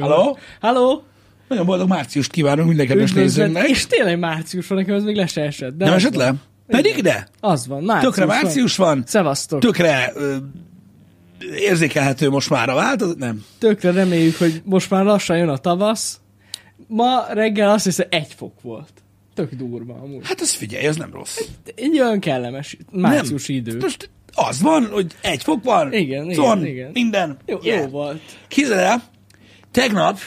Halló? Halló? Nagyon boldog márciust kívánunk minden kedves nézőnknek. És tényleg március van, nekem ez még le se esett. De Nem esett van. le? Pedig de. Az van, március Tökre március van. Szevasztok. Tökre ö, érzékelhető most már a változat. Nem. Tökre reméljük, hogy most már lassan jön a tavasz. Ma reggel azt hiszem egy fok volt. Tök durva amúgy. Hát az figyelj, az nem rossz. Egy olyan kellemes március nem. idő. Most az van, hogy egy fok van. Igen, igen, Zon, igen. minden. Jó, Yeah. jó volt. El, tegnap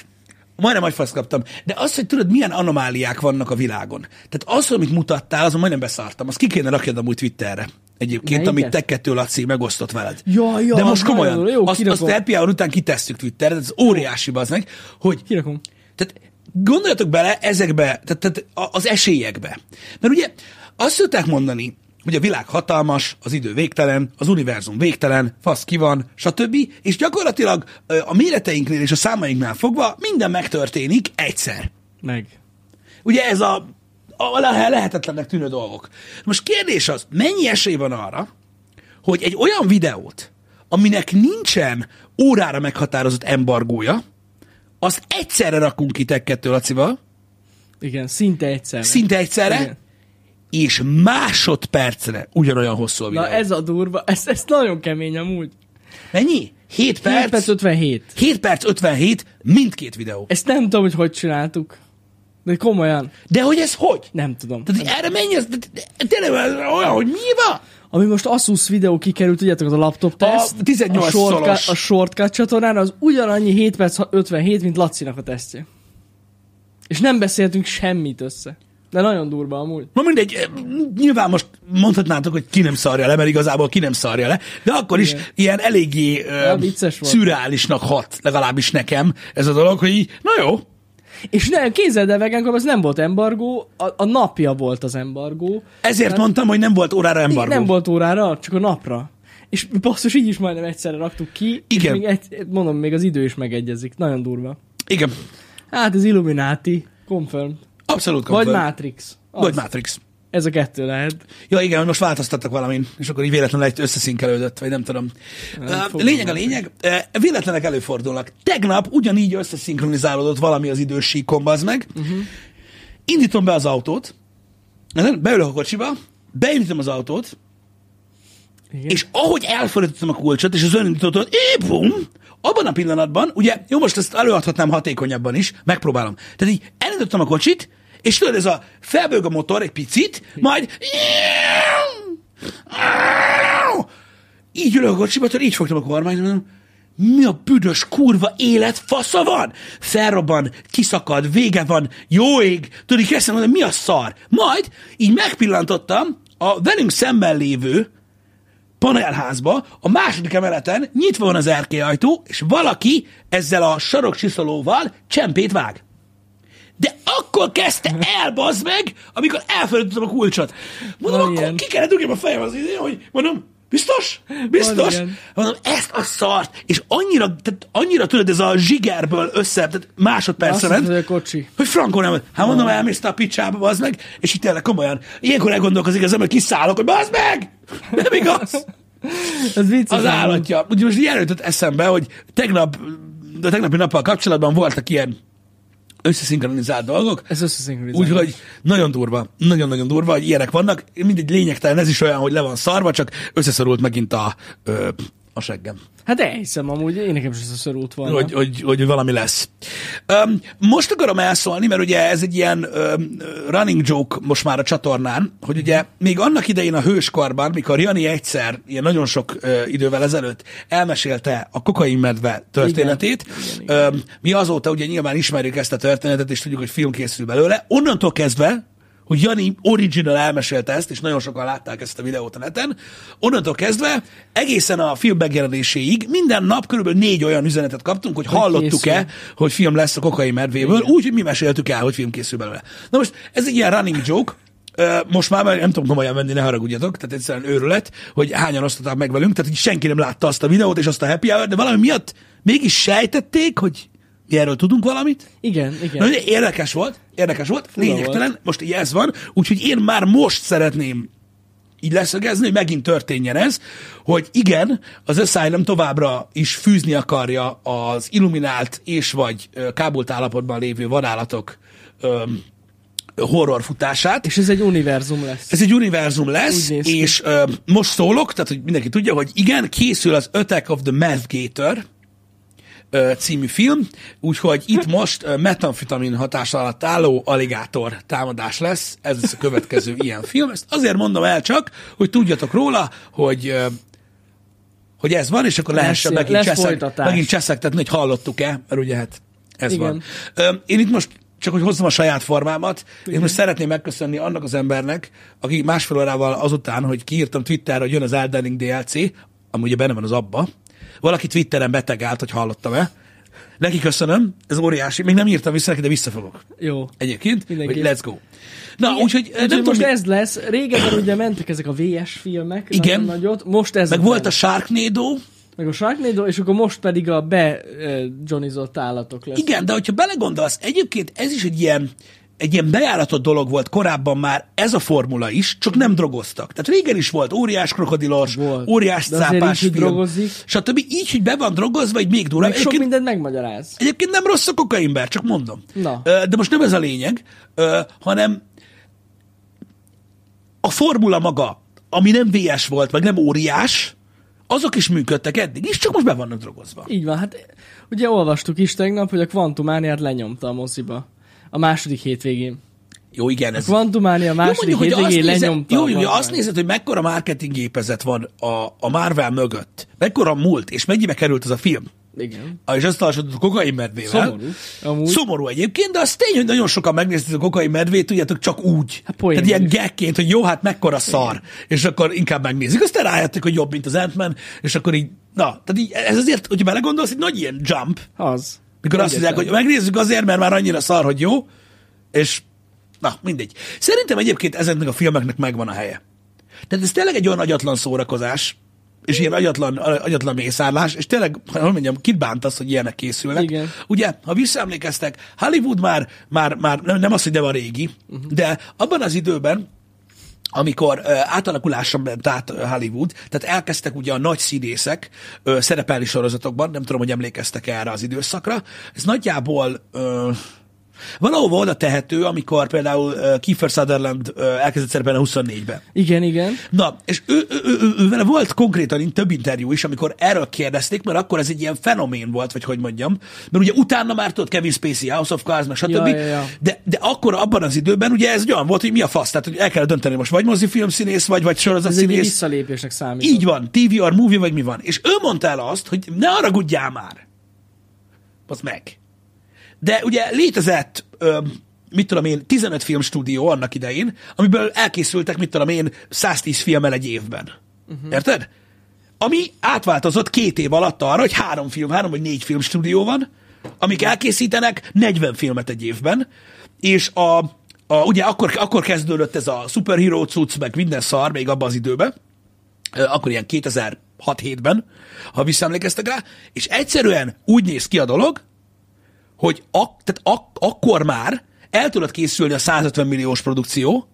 majdnem agyfasz kaptam, de azt, hogy tudod, milyen anomáliák vannak a világon. Tehát az, amit mutattál, azon majdnem beszartam. Azt ki kéne rakjad amúgy Twitterre. Egyébként, Melyiket? amit te kettő Laci megosztott veled. Ja, ja, de most az komolyan, nagyon jó, azt, azt happy hour után kitesszük Twitterre, ez óriási baznek, hogy Kirakom. tehát gondoljatok bele ezekbe, tehát, tehát az esélyekbe. Mert ugye azt szokták mondani, hogy a világ hatalmas, az idő végtelen, az univerzum végtelen, fasz ki van, stb. És gyakorlatilag a méreteinknél és a számainknál fogva minden megtörténik egyszer. Meg. Ugye ez a, a le- lehetetlennek tűnő dolgok. Most kérdés az, mennyi esély van arra, hogy egy olyan videót, aminek nincsen órára meghatározott embargója, azt egyszerre rakunk ki tekkettől Lacival, Igen, szinte egyszer. szinte egyszerre, Igen. És másodpercre ugyanolyan hosszú a videó. Na ez a durva, ez, ez nagyon kemény amúgy. Mennyi? 7 perc? 7 perc 57. 7 perc 57 mindkét videó. Ezt nem tudom, hogy hogy csináltuk. De komolyan, De hogy ez hogy? nem tudom. Tehát hogy erre mennyi? Ez, tényleg olyan, hogy mi van? Ami most Asus videó kikerült, tudjátok, az a laptop teszt. A 18 a shortcut, a shortcut csatornára az ugyanannyi 7 perc 57, mint Lacinak a tesztje. És nem beszéltünk semmit össze. De nagyon durva amúgy. Na mindegy, eh, nyilván most mondhatnátok, hogy ki nem szarja le, mert igazából ki nem szarja le, de akkor is Igen. ilyen eléggé Ja, volt. szürreálisnak hat, legalábbis nekem ez a dolog, hogy így, na jó, És nem, képzeld el, Vegankor, az nem volt embargó, a, a napja volt az embargó. ezért mondtam, hogy nem volt órára embargó. Nem volt órára, csak a napra. És basszus, így is majdnem egyszerre raktuk ki. Igen. És még egy, mondom, még az idő is megegyezik. Nagyon durva. Igen, Hát ez Illuminati. Confirm. Abszolút Vagy. Matrix. Az. Vagy Matrix. Ez a kettő lehet. Ja, igen, hogy most változtattak valamin, és akkor így véletlenül egy összeszinkelődött, vagy nem tudom. Nem lényeg a lényeg, véletlenek előfordulnak. Tegnap ugyanígy összeszinkronizálódott valami az idősíkon, az meg. Uh-huh. Indítom be az autót, beülök a kocsiba, beindítom az autót, Igen. és ahogy elfordítottam a kulcsot, és az önindítót, é, bum, abban a pillanatban, ugye, jó, most ezt előadhatnám hatékonyabban is, megpróbálom. Tehát így elindítottam a kocsit, és tudod, ez a felbőg a motor egy picit, majd így ülök a kocsiba, így fogtam a kormányt, mondom, mi a büdös kurva élet fasza van? Felrobban, kiszakad, vége van, jó ég, tudod, így mondani, mi a szar? Majd így megpillantottam a velünk szemben lévő panelházba, a második emeleten nyitva van az erkélyajtó, és valaki ezzel a sarokcsiszolóval csempét vág. De akkor kezdte el, bazd meg, amikor elfelejtettem a kulcsot. Mondom, Van akkor ilyen. ki kellene dugni a fejem az idő, hogy mondom, biztos? Biztos? ilyen. Mondom, ezt a szart, és annyira, tehát annyira tudod, ez a zsigerből össze, tehát másodpercre ment, hogy kocsi. hogy Frankon nem, hát mondom, elmész te a picsába, bazd meg, és itt tényleg komolyan. Ilyenkor elgondolkozik az ember, kiszállok, hogy bazd meg! Nem igaz? Ez vicces. Az állatja. Ugye most ilyen eszembe, hogy tegnap, a tegnapi nappal kapcsolatban voltak ilyen összeszinkronizált dolgok, Ez összeszinkronizálva. úgyhogy nagyon durva, nagyon-nagyon durva, hogy ilyenek vannak. Mindegy lényegtelen, ez is olyan, hogy le van szarva, csak összeszorult megint a, ö, a seggem. Hát elhiszem amúgy, én nekem is összeszorult volna. hogy, hogy, hogy valami lesz. Um, most akarom elszólni, mert ugye ez egy ilyen um, running joke most már a csatornán, hogy ugye még annak idején a hőskorban, mikor Jani egyszer, ilyen nagyon sok uh, idővel ezelőtt elmesélte a kokainmedve történetét, Igen, igen, um, mi azóta ugye nyilván ismerjük ezt a történetet, és tudjuk, hogy film készül belőle. Onnantól kezdve, hogy Jani original elmesélte ezt, és nagyon sokan látták ezt a videót a neten, onnantól kezdve egészen a film megjelenéséig minden nap körülbelül négy olyan üzenetet kaptunk, hogy Hogy hallottuk-e, hogy film lesz a kokain medvéből, úgy, hogy mi meséltük el, hogy film készül belőle. Na most ez egy ilyen running joke, most már nem tudom komolyan venni, ne haragudjatok, tehát egyszerűen őrület, hogy hányan osztották meg velünk, tehát hogy senki nem látta azt a videót és azt a happy hour de valami miatt mégis sejtették, hogy mi erről tudunk valamit, Igen, igen. Na, érdekes volt, érdekes volt, lényegtelen, most így ez van, úgyhogy én már most szeretném így leszögezni, hogy megint történjen ez, hogy igen, az Asylum továbbra is fűzni akarja az illuminált és vagy kábult állapotban lévő vadállatok ö, horror futását. És ez egy univerzum lesz. Ez egy univerzum lesz, és ö, most szólok, tehát hogy mindenki tudja, hogy igen, készül az Attack of the Meth Gator című film, úgyhogy itt most ö, metamfetamin hatás alatt álló aligátor támadás lesz, ez lesz a következő ilyen film. Ezt azért mondom el csak, hogy tudjatok róla, hogy hogy ez van, és akkor lehessen megint, cseszek, megint cseszektetni, hogy hallottuk-e, mert ugye hát ez Igen. van. Én itt most csak hogy hozzam a saját formámat, én most szeretném megköszönni annak az embernek, aki másfél órával azután, hogy kiírtam Twitterre, hogy jön az Elden Ring DLC, ami ugye benne van az abba, valaki Twitteren betegált, hogy hallottam-e. Neki köszönöm, ez óriási. Még nem írtam vissza neki, de visszafogok. Jó. Egyébként, Mindenki. hogy let's go. Na, úgyhogy nem tudom, most mi- ez lesz. Régebben ugye mentek ezek a VS filmek. Igen. nagyon Nagyot. Most ez meg volt a Sharknado, meg a Sharknado, és akkor most pedig a be uh, Johnizott állatok lesz. Igen, de hogyha belegondolsz, egyébként ez is egy ilyen, egy ilyen bejáratott dolog volt korábban már ez a formula is, csak nem drogoztak. Tehát régen is volt óriás krokodilos, Volt. óriás De cápás film, drogozik. stb. Így, hogy be van drogozva, vagy még durvább. Meg sok mindent megmagyaráz. egyébként nem rossz a kokainber, csak mondom. Na. De most nem ez a lényeg, hanem a formula maga, ami nem VS volt, meg nem óriás, azok is működtek eddig is, csak most be vannak drogozva. Így van, hát ugye olvastuk is tegnap, hogy a Quantumaniát lenyomta a moziba. A második hétvégén. Jó, igen, ez, Quantumania a második Jó, mondjuk, hogy hétvégén azt nézed, lenyomta. jó, a jó, azt nézed, hogy mekkora marketing gépezet van a, a Marvel mögött, mekkora múlt, és mennyibe került az a film, Igen. Ah, és azt hasonlott a kokain medvével. Szomorú. Amúgy. Szomorú egyébként, de az tény, hogy nagyon sokan megnézték a kokain medvét, tudjátok, csak úgy. Hát poén Tehát ilyen gekként, hogy jó, hát mekkora szar, és akkor inkább megnézik. Aztán rájöttek, hogy jobb, mint az ant és akkor így, na, tehát így, ez azért, hogyha belegondolsz, egy nagy ilyen jump, Az. Mikor azt mondják, hogy megnézzük azért, mert már annyira szar, hogy jó, és na, mindegy. Szerintem egyébként ezeknek a filmeknek megvan a helye. Tehát ez tényleg egy olyan agyatlan szórakozás, és ilyen agyatlan, agyatlan mészárlás, és tényleg, hogy mondjam, kit bántasz, hogy ilyenek készülnek. Igen. Ugye, ha visszaemlékeztek, Hollywood már, már, már nem, az, hogy nem a régi, uh-huh. de abban az időben, amikor uh, átalakulásra ment át ö, Hollywood, tehát elkezdtek ugye a nagy színészek uh, szerepelni sorozatokban, nem tudom, hogy emlékeztek erre az időszakra, ez nagyjából uh, valahova oda tehető, amikor például Kiefer Sutherland elkezdett szerepelni a 24-ben. Igen, igen. Na, és ő, ő, ő, ő, ő vele volt konkrétan több interjú is, amikor erről kérdezték, mert akkor ez egy ilyen fenomén volt, vagy hogy mondjam. Mert ugye utána már tudod, Kevin Spacey, House of Cards, meg stb. Ja, ja, ja. De, de akkor abban az időben ugye ez olyan volt, hogy mi a fasz, tehát hogy el kell dönteni most vagy mozifilm színész, vagy, vagy Ez egy ilyen sorozatszínész. visszalépésnek számít. Így van, TV or movie, vagy mi van. És ő mondta el azt, hogy ne haragudjál már. Az meg. De ugye létezett, ö, mit tudom én, 15 filmstúdió annak idején, amiből elkészültek, mit tudom én, 110 filmmel egy évben. Uh-huh. Érted? Ami átváltozott két év alatt arra, hogy három film, három vagy négy filmstúdió van, amik elkészítenek 40 filmet egy évben, és a, a ugye akkor, akkor kezdődött ez a superhero cucc, meg minden szar még abban az időben, akkor ilyen 2006-7-ben, ha visszaemlékeztek rá, és egyszerűen úgy néz ki a dolog, hogy ak- tehát ak- akkor már el tudott készülni a 150 milliós produkció,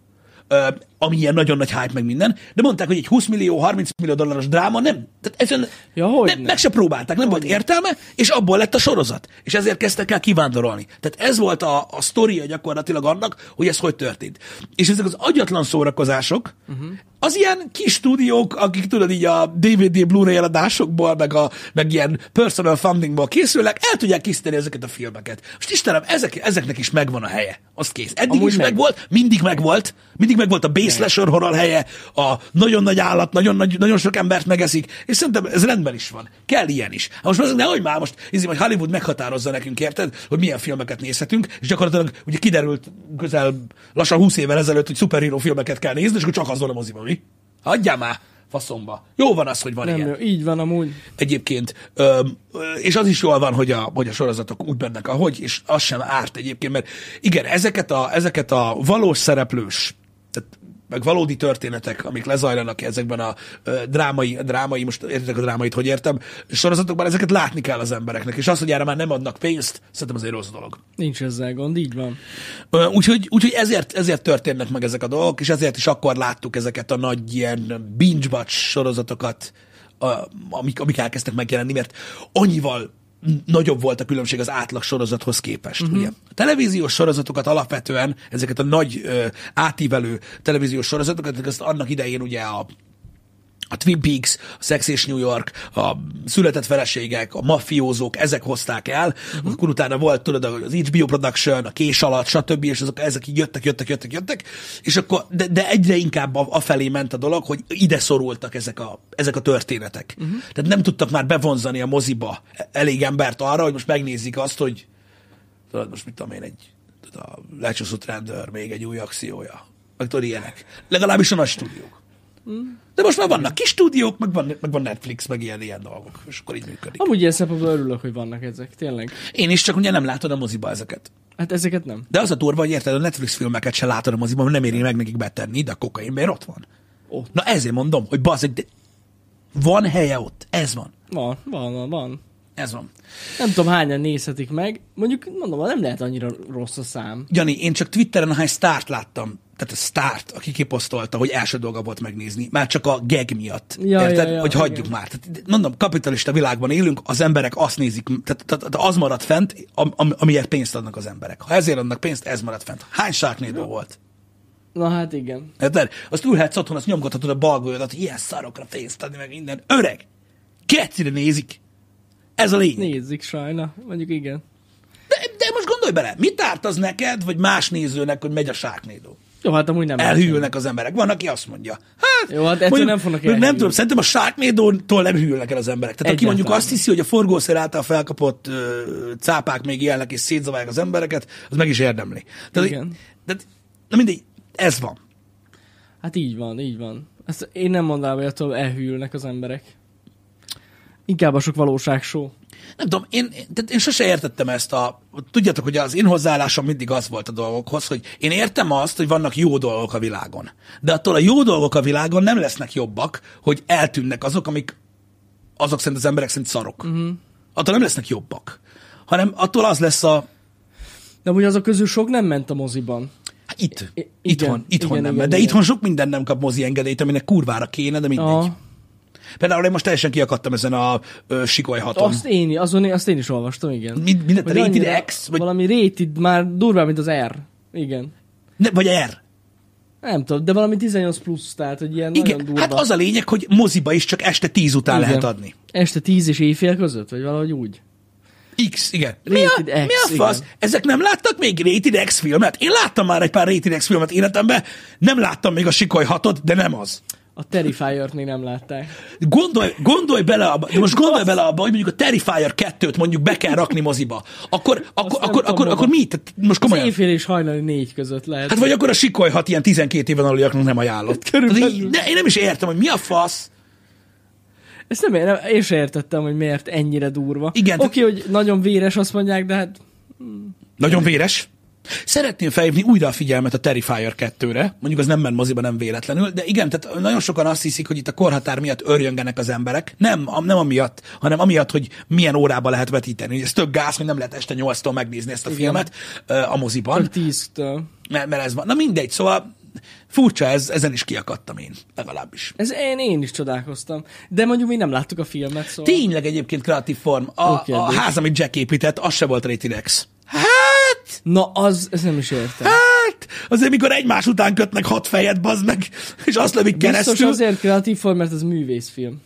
ami ilyen nagyon nagy hype meg minden, de mondták, hogy egy 20 millió, 30 millió dolláros dráma nem, tehát ezen Ja, hogy nem, ne. meg se próbálták, nem volt értelme, és abból lett a sorozat. És ezért kezdtek el kivándorolni. Tehát ez volt a, a sztoria gyakorlatilag annak, hogy ez hogy történt. És ezek az agyatlan szórakozások, uh-huh. az ilyen kis stúdiók, akik tudod így a DVD, Blu-ray eladásokból, meg, a, meg ilyen personal fundingból készülnek, el tudják készíteni ezeket a filmeket. Most Istenem, ezek, ezeknek is megvan a helye. Az kész. Eddig Amúgy is meg. megvolt, mindig megvolt, mindig megvolt a B-slasher horror helye, a nagyon nagy állat, nagyon, nagy, nagyon sok embert megeszik, és szerintem ez rendben is van. Kell ilyen is. Hát most azok nehogy már most, izé, hogy Hollywood meghatározza nekünk, érted, hogy milyen filmeket nézhetünk, és gyakorlatilag ugye kiderült közel lassan 20 évvel ezelőtt, hogy szuperhíró filmeket kell nézni, és akkor csak az van a moziban, mi? Hagyjál már faszomba. Jó van az, hogy van Nem ilyen jó. Így van amúgy. egyébként, ö, és az is jól van, hogy a, hogy a sorozatok úgy mennek, ahogy, és az sem árt egyébként, mert igen, ezeket a, ezeket a valós szereplős, meg valódi történetek, amik lezajlanak ezekben a ö, drámai, drámai, most értitek a drámait, hogy értem, sorozatokban ezeket látni kell az embereknek, és az, hogy erre már nem adnak pénzt, szerintem az egy rossz dolog. Nincs ezzel gond, így van. Úgyhogy, úgyhogy ezért, ezért történnek meg ezek a dolgok, és ezért is akkor láttuk ezeket a nagy ilyen binge sorozatokat, amik, amik elkezdtek megjelenni, mert annyival nagyobb volt a különbség az átlag sorozathoz képest. Uh-huh. Ugye? A televíziós sorozatokat alapvetően, ezeket a nagy ö, átívelő televíziós sorozatokat, ezt annak idején ugye a a Twin Peaks, a Sex és New York, a született feleségek, a mafiózók, ezek hozták el, uh-huh. akkor utána volt, tudod, az HBO Production, a Kés alatt, stb., és azok, ezek így jöttek, jöttek, jöttek, jöttek, és akkor, de, de egyre inkább a, a felé ment a dolog, hogy ide szorultak ezek a, ezek a történetek. Uh-huh. Tehát nem tudtak már bevonzani a moziba elég embert arra, hogy most megnézik azt, hogy tudod, most mit tudom én, egy tudod, a lecsúszott rendőr, még egy új akciója, meg tudod, ilyenek. Legalábbis a nagy stúdiók. De most már vannak kis stúdiók, meg van, meg van Netflix, meg ilyen, ilyen dolgok, és akkor így működik. Amúgy ilyen szempontból örülök, hogy vannak ezek, tényleg. Én is csak ugye nem látod a moziba ezeket. Hát ezeket nem. De az a durva, hogy érted, a Netflix filmeket se látod a moziban, mert nem éri meg nekik betenni, de a kokain miért ott van. Ott. Na ezért mondom, hogy bazeg, de van helye ott. Ez van. Van, van, van, van. Ez van. Nem tudom hányan nézhetik meg. Mondjuk, mondom, nem lehet annyira rossz a szám. Jani, én csak Twitteren ahány sztárt láttam, tehát a sztárt, aki kiposztolta, hogy első dolga volt megnézni, már csak a gag miatt. Ja, Érted? ja, ja, hogy hagyjuk igen. már. Tehát, mondom, kapitalista világban élünk, az emberek azt nézik, tehát, tehát, az marad fent, am, am, amiért pénzt adnak az emberek. Ha ezért adnak pénzt, ez marad fent. Hány sárknédó volt? Na hát igen. Érted? Azt ülhetsz otthon, azt nyomgathatod a balgolyodat, hogy ilyen szarokra pénzt adni, meg minden. Öreg! Kecire nézik. Ez a lényeg. Nézzük sajna. Mondjuk igen. De, de most gondolj bele, mit árt az neked, vagy más nézőnek, hogy megy a sárknédó? Jó, hát amúgy nem. Elhűlnek az emberek. Van, aki azt mondja. Hát, Jó, hát ettől nem fognak mondjuk Nem elhűlni. tudom, szerintem a sharknado nem hűlnek el az emberek. Tehát aki Egyáltalán mondjuk azt hiszi, hogy a forgószer által felkapott ö, cápák még élnek és szétzaválják az embereket, az meg is érdemli. Tehát, Igen. De, na mindegy, ez van. Hát így van, így van. Ezt én nem mondanám, hogy attól elhűlnek az emberek. Inkább a sok valóság show. Nem tudom, én, tehát én sose értettem ezt a... Tudjátok, hogy az én hozzáállásom mindig az volt a dolgokhoz, hogy én értem azt, hogy vannak jó dolgok a világon. De attól a jó dolgok a világon nem lesznek jobbak, hogy eltűnnek azok, amik azok szerint az emberek szerint szarok. Uh-huh. Attól nem lesznek jobbak. Hanem attól az lesz a... De amúgy azok közül sok nem ment a moziban. Hát itt. I- itthon. igen, itthon igen, nem. igen, de igen. itthon sok minden nem kap mozi engedélyt, aminek kurvára kéne, de mindegy. Ah, Például én most teljesen kiakadtam ezen a ö, sikoly haton. azt én, azon, azt én is olvastam, igen. Mind, mindent rated annyira- X, vagy, Valami rated, már durvább, mint az R. Igen. ne, vagy R. Nem tudom, de valami 18 plusz, tehát hogy ilyen Igen, nagyon durva. hát az a lényeg, hogy moziba is csak este 10 után Igen. lehet adni. Este 10 és éjfél között, vagy valahogy úgy. X, igen. Mi a, Rated X, mi a fasz? igen. Ezek nem láttak még Rated X filmet? Én láttam már egy pár Rated X filmet életemben, nem láttam még a Sikoly hatot, de nem az. A Terrifier-t még nem látták. Gondolj, gondolj bele abba, de most gondolj bele abba, hogy mondjuk a Terrifier 2-t mondjuk be kell rakni moziba. Akkor, akkor, akkor, akkor, akkor mi? Tehát most Az komolyan. éjfél és hajnali négy között lehet. Hát vagy akkor a Sikoly hat ilyen 12 éven aluliaknak nem ajánlott. Körülbelül. Tehát így- De én nem is értem, hogy mi a fasz. Ezt nem, nem, én sem értettem, hogy miért ennyire durva. Igen, Oké, hogy nagyon véres, azt mondják, de hát Nagyon véres. Szeretném felhívni újra a figyelmet a Terrifier 2-re, mondjuk az nem ment moziba, nem véletlenül, de igen, tehát nagyon sokan azt hiszik, hogy itt a korhatár miatt örjöngenek az emberek. Nem, nem amiatt, hanem amiatt, hogy milyen órába lehet vetíteni. Ez tök gáz, hogy nem lehet este 8-tól megnézni ezt a Igen. filmet a moziban, csak tíztől. mert, mert ez van. Na mindegy, szóval furcsa ez, ezen is kiakadtam én, legalábbis. Ez én, én is csodálkoztam. De mondjuk mi nem láttuk a filmet, szóval... Tényleg egyébként kreatív form. A, Oké, a ház, amit Jack épített, az se volt Rated X. Hát, Na, az, ezt nem is értem. Hát, azért mikor egymás után kötnek hat fejet, bazd meg, és azt lövik Biztos keresztül. azért kreatív form, mert ez művészfilm.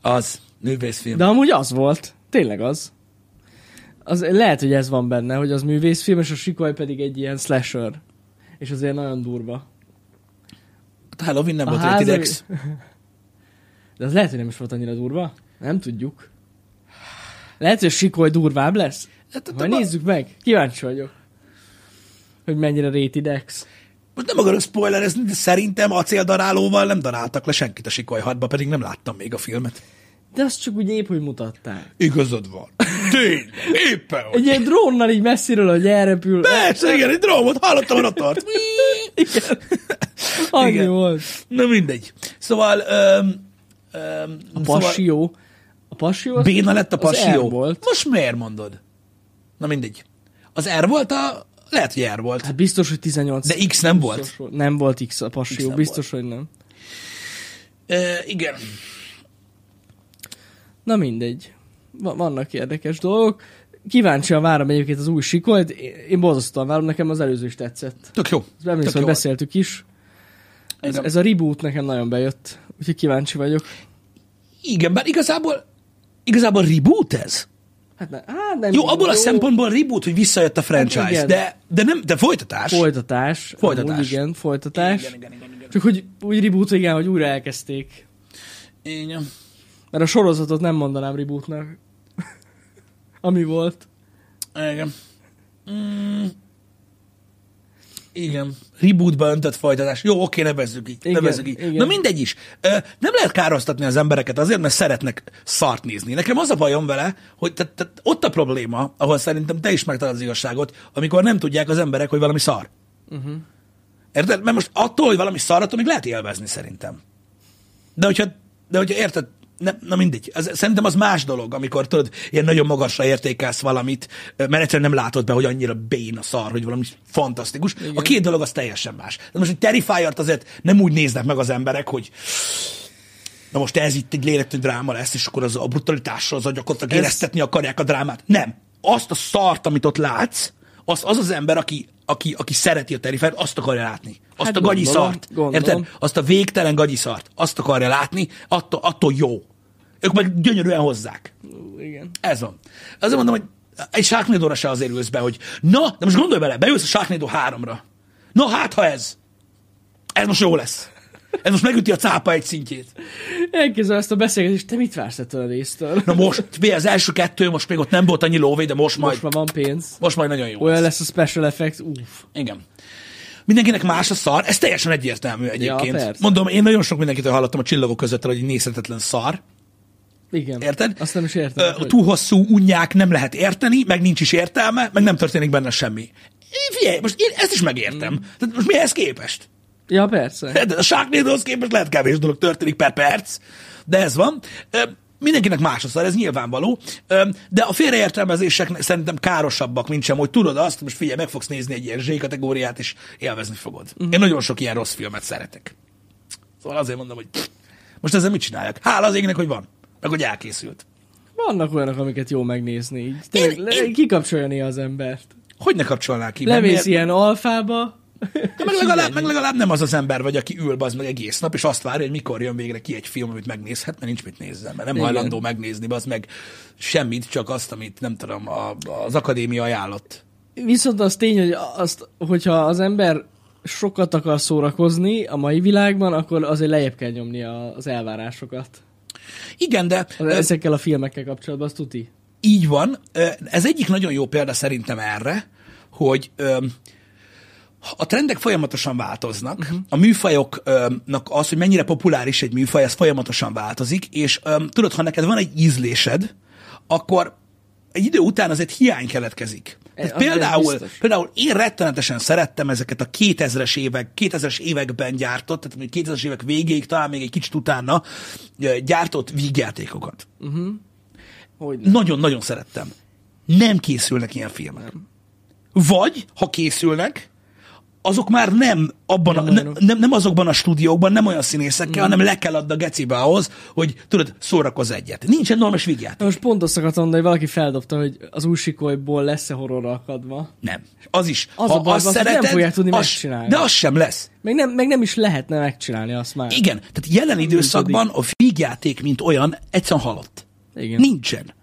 Az, művészfilm. De amúgy az volt. Tényleg az. az. Lehet, hogy ez van benne, hogy az művészfilm, és a sikoly pedig egy ilyen slasher. És azért nagyon durva. A Halloween nem A volt háza- Rated X. De az lehet, hogy nem is volt annyira durva. Nem tudjuk. Lehet, hogy sikoly durvább lesz. Hát, Majd de- nézzük meg. Kíváncsi vagyok. Hogy mennyire rated X. Most nem akarok spoilerezni, de szerintem acéldarálóval nem daráltak le senkit a sikolyhatba, pedig nem láttam még a filmet. De azt csak úgy épp, hogy mutatták. Igazad van. Tényleg, éppen Egy ilyen drónnal így messziről, hogy elrepül. Persze, igen, egy drómot hallottam, hogy ott tart. Annyi Igen. volt. Na mindegy. Szóval, öm, öm, A szóval passió. A passió béna lett a passió. Volt. Most miért mondod? Na mindegy. Az R volt a... Lehet, hogy R volt. Hát biztos, hogy 18. De X nem volt. Biztos, volt. Nem volt X a passió, X biztos, hogy nem. E, igen. Na mindegy. Va- vannak érdekes dolgok. Kíváncsian várom egyébként az új sikolt. Én borzasztóan várom, nekem az előző is tetszett. Tök jó. Ezt emlékszem, hogy beszéltük is. Ez, ez a reboot nekem nagyon bejött. Úgyhogy kíváncsi vagyok. Igen, bár igazából, igazából reboot ez. Hát, ne, hát nem Jó, abból a szempontból reboot, hogy visszajött a franchise, Hát igen. de, de nem, de folytatás. Folytatás. Folytatás. Amúgy igen, folytatás. Igen, igen, igen, igen. Csak hogy úgy reboot, igen, hogy újra elkezdték. igen. Mert a sorozatot nem mondanám rebootnak. Ami volt. Igen. Mm. Igen. Rebootba öntött folytatás. Jó, oké, nevezzük így. Igen, nevezzük így. igen. Na mindegy is. Ö, Nem lehet károsztatni az embereket azért, mert szeretnek szart nézni. Nekem az a bajom vele, hogy te, te, ott a probléma, ahol szerintem te is megtalálod az igazságot, amikor nem tudják az emberek, hogy valami szar. Uh-huh. Érted? Mert most attól, hogy valami szar, attól még lehet élvezni szerintem. De hogyha, de hogyha érted, ne, na mindegy. Az, szerintem az más dolog, amikor tudod, ilyen nagyon magasra értékelsz valamit, mert egyszerűen nem látod be, hogy annyira bén a szar, hogy valami fantasztikus. Igen. A két dolog az teljesen más. De most egy Terrifier-t azért nem úgy néznek meg az emberek, hogy na most ez itt egy lélektű dráma lesz, és akkor az a brutalitással az a gyakorlatilag Ez- éreztetni akarják a drámát. Nem. Azt a szart, amit ott látsz, az az, az ember, aki, aki, aki szereti a Terrifier, azt akarja látni. Azt Hát a gagyi gondolom. Érted? Azt a végtelen gagyi szart. Azt akarja látni, attól, attól jó. Ők meg gyönyörűen hozzák. Igen. Ez van. Azért mondom, hogy egy sharknado se azért ülsz be, hogy na, de most gondolj bele, beülsz a Sharknado 3-ra. Na hát, ha ez. Ez most jó lesz. Ez most megüti a cápa egy szintjét. Elképzelem ezt a beszélgetést, te mit vársz ettől a résztől? Na most, mi az első kettő, most még ott nem volt annyi lóvé, de most majd, Most már van pénz. most majd nagyon jó Olyan lesz. lesz a special effect, uff. Igen. Mindenkinek más a szar, ez teljesen egyértelmű egyébként. persze. Mondom, én nagyon sok mindenkitől hallottam a csillagok között, hogy egy nézhetetlen szar. Igen. Érted? Azt nem is Ö, értem. a túl hosszú unják nem lehet érteni, meg nincs is értelme, meg nem történik benne semmi. Figyelj, most én ezt is megértem. Mm. Tehát most mihez képest? Ja, persze. De a Sharknado-hoz képest lehet kevés dolog történik per perc, de ez van. Mindenkinek más a szar, ez nyilvánvaló, de a félreértelmezések szerintem károsabbak, mint sem, hogy tudod azt, most figyelj, meg fogsz nézni egy ilyen Z kategóriát, és élvezni fogod. Mhm. Én nagyon sok ilyen rossz filmet szeretek. Szóval azért mondom, hogy most ezzel mit csinálják? Hála az égnek, hogy van, meg hogy elkészült. Vannak olyanok, amiket jó megnézni. Tényleg, Én- én- kikapcsolja néha az embert. Hogy ne kapcsolnál ki? Lemész miért- ilyen alfába, Hát meg legalább, meg legalább nem az az ember vagy, aki ül az meg egész nap, és azt várja, hogy mikor jön végre ki egy film, amit megnézhet, mert nincs mit nézzen, mert nem Igen. hajlandó megnézni, az meg semmit, csak azt, amit nem tudom, a, az akadémia ajánlott. Viszont az tény, hogy azt, hogyha az ember sokat akar szórakozni a mai világban, akkor azért lejjebb kell nyomni az elvárásokat. Igen, de Ezekkel a filmekkel kapcsolatban, azt tuti. így van. Ez egyik nagyon jó példa szerintem erre, hogy a trendek folyamatosan változnak, uh-huh. a műfajoknak az, hogy mennyire populáris egy műfaj, ez folyamatosan változik, és ö, tudod, ha neked van egy ízlésed, akkor egy idő után azért hiány keletkezik. Tehát az- például, például én rettenetesen szerettem ezeket a 2000-es évek, 2000-es években gyártott, tehát még 2000-es évek végéig, talán még egy kicsit utána gyártott vígjátékokat. Nem. Nagyon-nagyon szerettem. Nem készülnek ilyen filmek. Vagy, ha készülnek, azok már nem abban Nem a, ne, nem, nem azokban a stúdiókban, nem olyan színészekkel, hanem le kell adni a gecibe ahhoz, hogy tudod, szórakozz egyet. Nincsen normális vigyát. Most pont azt akartam mondani, hogy valaki feldobta, hogy az új sikolyból lesz-e horrorra akadva. Nem. Az is. Az ha a baj, azt az, hogy nem szereted, fogják tudni az, megcsinálni. De az sem lesz. Meg nem, meg nem is lehetne megcsinálni azt már. Igen. Tehát jelen időszakban a vígjáték, mint olyan, egyszerűen halott. Igen. Nincsen.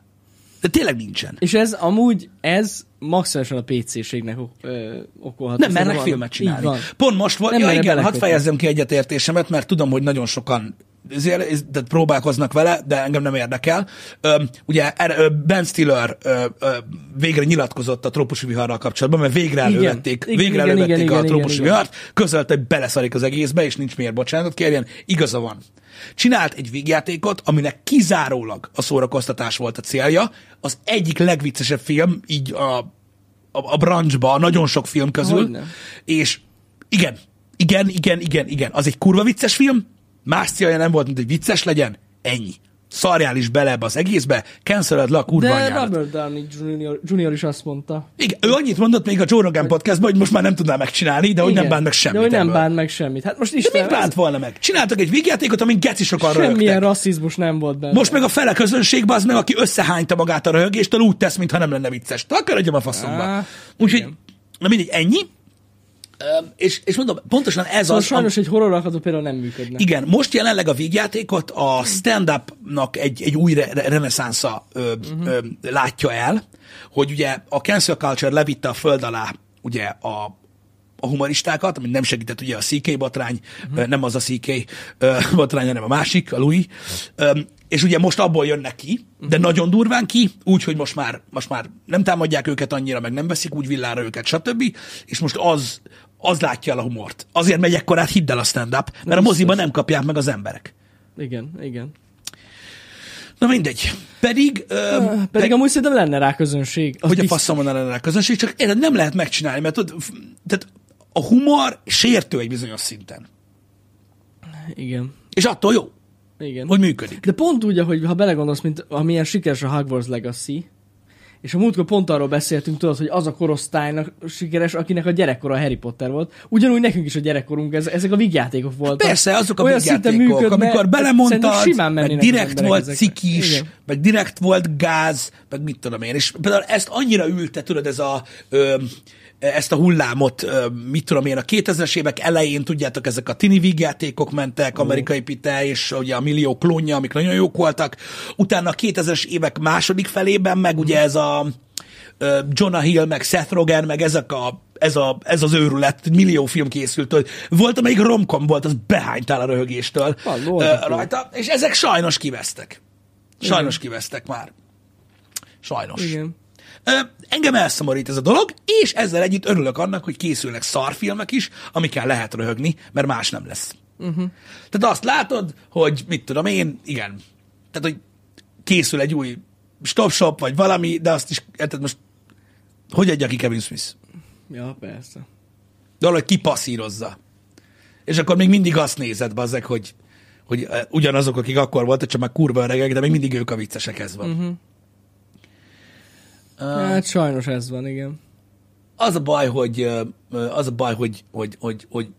De tényleg nincsen. És ez amúgy, ez maximálisan a PC-ségnek ö, okolható. Nem mernek van- filmet csinálni. Van. Pont most volt, ja igen, hadd fejezzem ki egyetértésemet, mert tudom, hogy nagyon sokan tehát próbálkoznak vele, de engem nem érdekel. Ö, ugye Ben Stiller ö, ö, végre nyilatkozott a trópusi viharral kapcsolatban, mert végre elővették, Igen, végre igen, elővették igen, a igen, trópusi igen. vihart, közölte, hogy beleszarik az egészbe, és nincs miért bocsánatot kérjen. Igaza van. Csinált egy végjátékot, aminek kizárólag a szórakoztatás volt a célja. Az egyik legviccesebb film, így a, a, a branchba, nagyon sok film közül. Hogyne. És igen, Igen, igen, igen, igen. Az egy kurva vicces film, más célja nem volt, mint hogy vicces legyen, ennyi. Szarjál is bele ebbe az egészbe, canceled le a kurva De anyádat. Robert Downey Jr. Jr. is azt mondta. Igen, ő annyit mondott még a Joe Rogan podcastban, hogy most már nem tudná megcsinálni, de hogy nem Igen. bánt meg semmit De hogy nem ebből. bánt meg semmit. Hát most De Isten, mit bánt volna meg? Csináltak egy végjátékot, amin geci sokan semmilyen röhögtek. rasszizmus nem volt benne. Most meg a fele közönségben az meg, aki összehányta magát a röhögéstől, úgy tesz, mintha nem lenne vicces. Takarodjam a faszomba. Úgyhogy, na mindegy, ennyi. És, és mondom, pontosan ez Szóval az, sajnos egy horror alkotó például nem működne. igen, most jelenleg a végjátékot a stand-upnak egy, egy új re- re- reneszánsza ö, uh-huh. ö, látja el, hogy ugye a cancel culture levitte a föld alá ugye a, a humoristákat, amit nem segített ugye a CK botrány, uh-huh. nem az a CK botrány, hanem a másik, a Louis, és ugye most abból jönnek ki, de nagyon durván ki, úgy, hogy most már, most már nem támadják őket annyira, meg nem veszik úgy villára őket, stb. És most az, az látja el a humort. Azért megy ekkorát, hidd el a stand-up, mert a moziban nem kapják meg az emberek. Igen, igen. Na mindegy. Pedig, ö, Pedig pedig amúgy szerintem lenne rá közönség. Hogy a biztos. faszom van lenne a közönség, csak érted, nem lehet megcsinálni, mert tudod, f- tehát a humor sértő egy bizonyos szinten. Igen. És attól jó, Igen. hogy működik. De pont úgy, hogy ha belegondolsz, mint amilyen sikeres a Hogwarts Legacy, és a múltkor pont arról beszéltünk, tudod, hogy az a korosztálynak sikeres, akinek a gyerekkora Harry Potter volt. Ugyanúgy nekünk is a gyerekkorunk, ez, ezek a vígjátékok voltak. Persze, azok a Olyan vígjátékok, működne, amikor belemondtad, simán meg direkt volt ezekre. cikis, Igen. meg direkt volt gáz, meg mit tudom én. És például ezt annyira ülte, tudod, ez a, ö, ezt a hullámot, mit tudom én, a 2000-es évek elején, tudjátok, ezek a tini vígjátékok mentek, amerikai pite, és ugye a millió klónja, amik nagyon jók voltak. Utána a 2000-es évek második felében, meg ugye ez a Jonah Hill, meg Seth Rogen, meg ezek a, ez, a, ez az őrület, millió film készült, hogy volt, amelyik romkom volt, az behánytál a röhögéstől jó. rajta, és ezek sajnos kivesztek. Sajnos kivesztek már. Sajnos. Igen. Engem elszomorít ez a dolog, és ezzel együtt örülök annak, hogy készülnek szarfilmek is, amikkel lehet röhögni, mert más nem lesz. Uh-huh. Tehát azt látod, hogy mit tudom én, igen, tehát hogy készül egy új stop shop, vagy valami, de azt is, érted most, hogy adja ki Kevin Smith? Ja, persze. De valahogy kipasszírozza. És akkor még mindig azt nézed, bazzek, hogy, hogy eh, ugyanazok, akik akkor voltak, csak már kurva öregek, de még mindig ők a viccesek, ez van. Uh-huh. Hát sajnos ez van, igen. Az a baj, hogy az a baj, hogy, hogy, hogy, hogy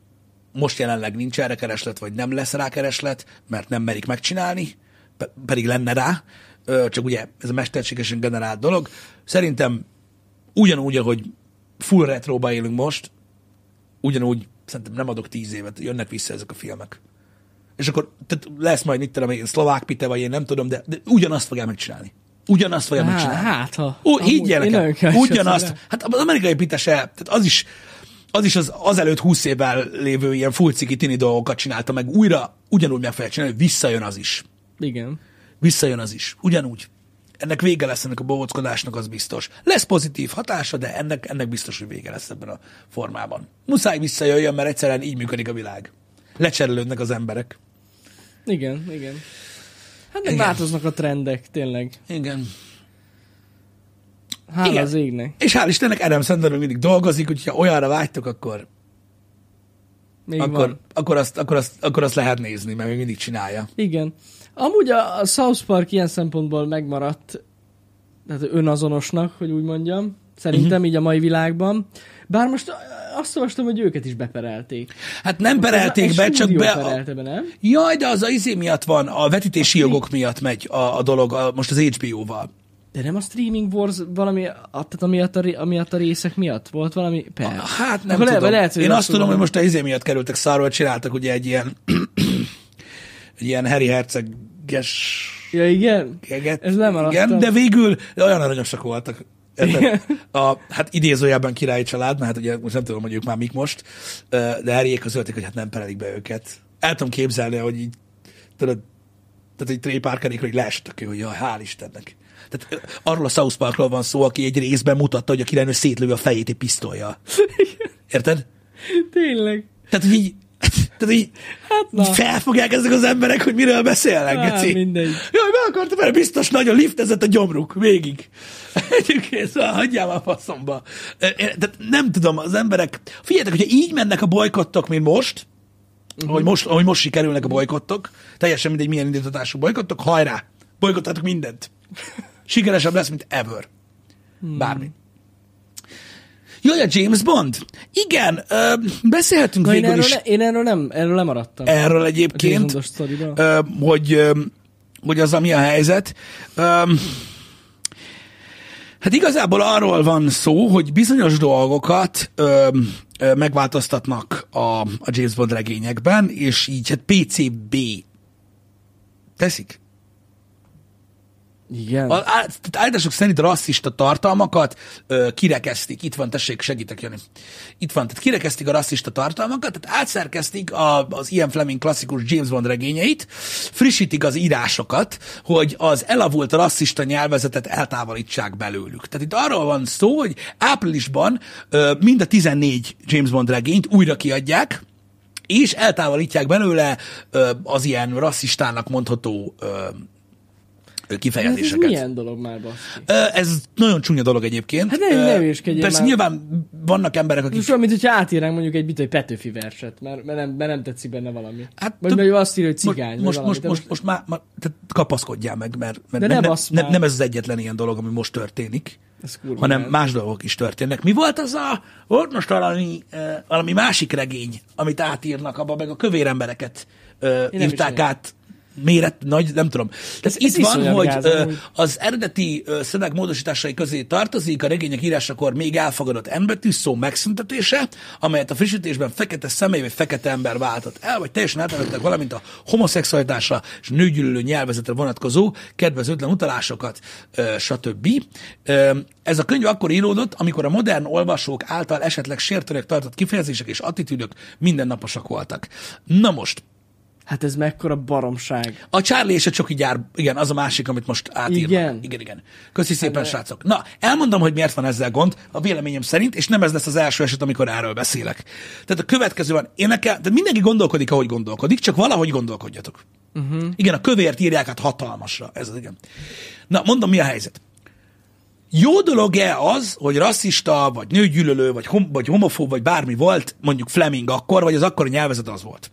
most jelenleg nincs erre kereslet, vagy nem lesz rá kereslet, mert nem merik megcsinálni, pe- pedig lenne rá, csak ugye ez a mesterségesen generált dolog. Szerintem ugyanúgy, ahogy full retroba élünk most, ugyanúgy szerintem nem adok tíz évet, jönnek vissza ezek a filmek. És akkor tehát lesz majd, mit tudom szlovák pite, vagy én nem tudom, de, de ugyanazt fogják megcsinálni. Ugyanazt fogják Há, megcsinálni. hát, ha. Amúgy higgyel nekem, ugyanazt. Hát az amerikai pite se, tehát az is, az is az, azelőtt 20 évvel lévő ilyen fulciki tini dolgokat csinálta meg újra, ugyanúgy meg fogják csinálni, hogy visszajön az is. Igen. Visszajön az is. Ugyanúgy. Ennek vége lesz ennek a bohóckodásnak, az biztos. Lesz pozitív hatása, de ennek, ennek biztos, hogy vége lesz ebben a formában. Muszáj visszajöjjön, mert egyszerűen így működik a világ. Lecserélődnek az emberek. Igen, igen. Hát meg Igen. változnak a trendek, tényleg. Igen. Hála Igen. az égnek. És hál' Istennek Adam Sandler még mindig dolgozik, úgyhogy ha olyanra vágytok, akkor, Még akkor, van. akkor, azt, akkor, azt, akkor azt lehet nézni, mert még mindig csinálja. Igen. Amúgy a, a South Park ilyen szempontból megmaradt, tehát önazonosnak, hogy úgy mondjam, szerintem uh-huh. így a mai világban. Bár most azt olvastam, hogy őket is beperelték. Hát nem perelték Egy be, csak be... A... perelte be, nem? Jaj, de az a izé miatt van, a vetítési jogok miatt megy a, a dolog, a, most az HBO-val. De nem a Streaming Wars valami, a- tehát amiatt a, amiatt a részek miatt? Volt valami? Per. Hát nem Akkor tudom. lehet- lehet, hogy Én azt tudom, tudom. hogy most a izé miatt kerültek szarról, csináltak ugye egy ilyen egy ilyen Harry Herceges Ja, igen? keget. Ez nem. Igen, de végül olyan aranyosak voltak. A, hát idézőjelben királyi család, mert hát ugye most nem tudom, hogy ők már mik most, de Harryék közölték, hogy hát nem perelik be őket. El tudom képzelni, hogy így, tudod, tehát egy Trey Parkerék, hogy leestek hogy jaj, hál' Istennek. Tehát arról a South Parkról van szó, aki egy részben mutatta, hogy a királynő szétlövi a fejét egy pisztolya. Érted? Tényleg. Tehát, hogy így, tehát így, Hát na. így felfogják ezek az emberek, hogy miről beszélnek, Hát, geci. mindegy. Jaj, akartam, mert biztos nagyon liftezett a gyomruk végig. Egyébként, szóval hagyjál már faszomba. Tehát nem tudom, az emberek... Figyeljetek, hogyha így mennek a bolykottok, mint most, uh-huh. ahogy most, ahogy most sikerülnek a bolykottok, teljesen mindegy, milyen indítatású bolykottok, hajrá, bolykottátok mindent. Sikeresebb lesz, mint ever. Bármi. Jaj, a James Bond. Igen, ö, beszélhetünk Na, én, végül erről is ne, én erről nem, erről lemaradtam. erről egyébként, ö, hogy, ö, hogy az, ami a helyzet. Ö, hát igazából arról van szó, hogy bizonyos dolgokat ö, ö, megváltoztatnak a, a James Bond regényekben, és így hát PCB teszik. Igen. A, állítások szerint rasszista tartalmakat ö, kirekeztik. Itt van, tessék, segítek, Jani. Itt van, tehát kirekeztik a rasszista tartalmakat, tehát átszerkeztik a, az Ian Fleming klasszikus James Bond regényeit, frissítik az írásokat, hogy az elavult rasszista nyelvezetet eltávolítsák belőlük. Tehát itt arról van szó, hogy áprilisban ö, mind a 14 James Bond regényt újra kiadják, és eltávolítják belőle ö, az ilyen rasszistának mondható ö, Hát ez kifejezéseket. milyen dolog már? Ö, Ez nagyon csúnya dolog egyébként. Hát ne- ne hülyeskedjél Persze már. nyilván vannak emberek, akik... Ez olyan, mint hogyha átírnánk mondjuk egy, egy Petőfi verset, mert, mert, nem, mert nem tetszik benne valami. Hát vagy mert azt írja, hogy cigány. Most, most, most, most, most már, már tehát kapaszkodjál meg, mert, mert De nem, ne nem, nem, nem ez az egyetlen ilyen dolog, ami most történik, Ez hanem gáz. más dolgok is történnek. Mi volt az a, volt most valami, valami másik regény, amit átírnak, abban meg a kövér embereket írták át méret, nagy, nem tudom. Tehát Ez- itt van, hogy gáz, ö, amúgy. az eredeti ö, szöveg módosításai közé tartozik a regények írásakor még elfogadott N betű szó megszüntetése, amelyet a frissítésben fekete személy vagy fekete ember váltott el, vagy teljesen átventettek valamint a homoszexualitásra és nőgyűlölő nyelvezetre vonatkozó kedvezőtlen utalásokat, ö, stb. Ez a könyv akkor íródott, amikor a modern olvasók által esetleg sértőnek tartott kifejezések és attitűdök mindennaposak voltak. Na most, Hát ez mekkora baromság. a Charlie és a Csoki gyár, igen, az a másik, amit most átírnak. Igen? Igen, igen. Köszi szépen, srácok. Na, elmondom, hogy miért van ezzel gond, a véleményem szerint, és nem ez lesz az első eset, amikor erről beszélek. Tehát a következő van, én nekem, tehát mindenki gondolkodik, ahogy gondolkodik, csak valahogy gondolkodjatok. Uh-huh. Igen, a kövért írják át hatalmasra. Ez az, igen. Na, mondom, mi a helyzet. Jó dolog-e az, hogy rasszista, vagy nőgyűlölő, vagy, hom- vagy homofób, vagy bármi volt, mondjuk Fleming akkor, vagy az akkori nyelvezet az volt?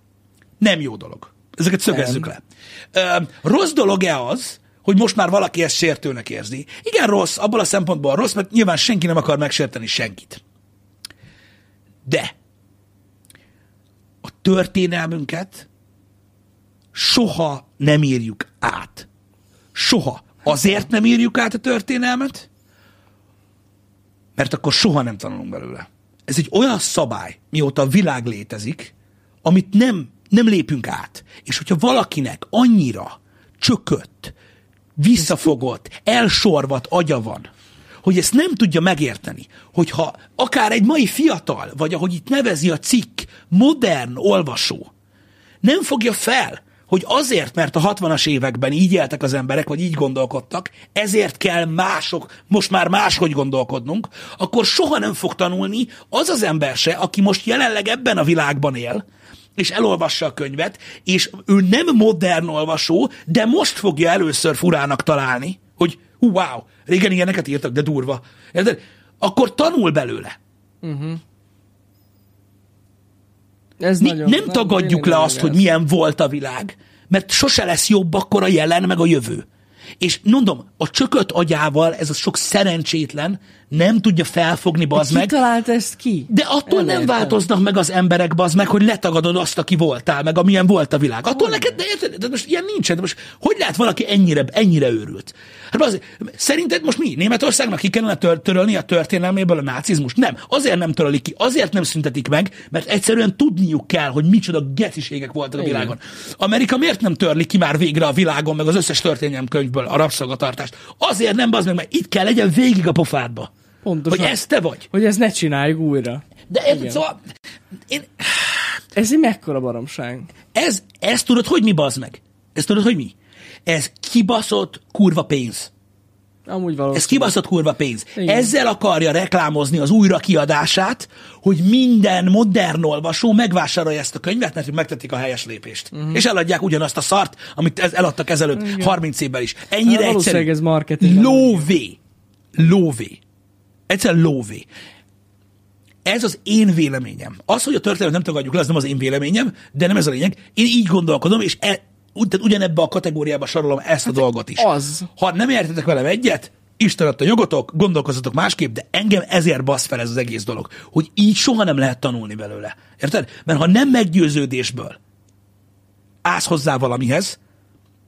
Nem jó dolog. Ezeket szögezzük le. Ö, rossz dolog-e az, hogy most már valaki ezt sértőnek érzi? Igen, rossz, abból a szempontból rossz, mert nyilván senki nem akar megsérteni senkit. De a történelmünket soha nem írjuk át. Soha. Azért nem írjuk át a történelmet, mert akkor soha nem tanulunk belőle. Ez egy olyan szabály, mióta a világ létezik, amit nem, nem lépünk át. És hogyha valakinek annyira csökött, visszafogott, elsorvat agya van, hogy ezt nem tudja megérteni, hogyha akár egy mai fiatal, vagy ahogy itt nevezi a cikk, modern olvasó, nem fogja fel, hogy azért, mert a 60-as években így éltek az emberek, vagy így gondolkodtak, ezért kell mások, most már máshogy gondolkodnunk, akkor soha nem fog tanulni az az ember se, aki most jelenleg ebben a világban él, és elolvassa a könyvet, és ő nem modern olvasó, de most fogja először furának találni, hogy hú, wow, régen ilyeneket írtak, de durva. Érted? Akkor tanul belőle. Ez Mi nagyon, nem tagadjuk le azt, hogy milyen volt a világ, mert sose lesz jobb akkor a jelen, meg a jövő. És mondom, a csökött agyával ez a sok szerencsétlen nem tudja felfogni, bazd meg, találta ezt ki? de attól nem Elértem. változnak meg az emberek, bazd meg, hogy letagadod azt, aki voltál, meg amilyen volt a világ. Attól neked, de, érted? de most ilyen nincsen. De most hogy lehet valaki ennyire, ennyire őrült? Hát az, szerinted most mi? Németországnak ki kellene tör, törölni a történelméből a nácizmus? Nem. Azért nem törölik ki, azért nem szüntetik meg, mert egyszerűen tudniuk kell, hogy micsoda geciségek voltak a Igen. világon. Amerika miért nem törli ki már végre a világon, meg az összes történelmkönyvből a rabszolgatartást? Azért nem, bazd meg, mert itt kell legyen végig a pofádba. Pontosan. Hogy ez te vagy. Hogy ezt ne csináljuk újra. De ez, Igen. szóval, én, Ez egy mekkora baromság. ez, ez tudod, hogy mi bazd meg? Ez tudod, hogy mi? Ez kibaszott kurva pénz. Amúgy Ez kibaszott kurva pénz. Igen. Ezzel akarja reklámozni az újra kiadását, hogy minden modern olvasó megvásárolja ezt a könyvet, mert megtették a helyes lépést. Uh-huh. És eladják ugyanazt a szart, amit ez eladtak ezelőtt Igen. 30 évvel is. Ennyire Hát egyszerű. ez marketing. Lóvé. Lóvé. Egyszer lóvé. Ez az én véleményem. Az, hogy a történet nem tagadjuk le, az nem az én véleményem, de nem ez a lényeg. Én így gondolkodom, és e, tehát ugyanebbe a kategóriába sorolom ezt a dolgot is. az. Ha nem értetek velem egyet, Isten adta jogotok, gondolkozzatok másképp, de engem ezért basz fel ez az egész dolog, hogy így soha nem lehet tanulni belőle. Érted? Mert ha nem meggyőződésből állsz hozzá valamihez,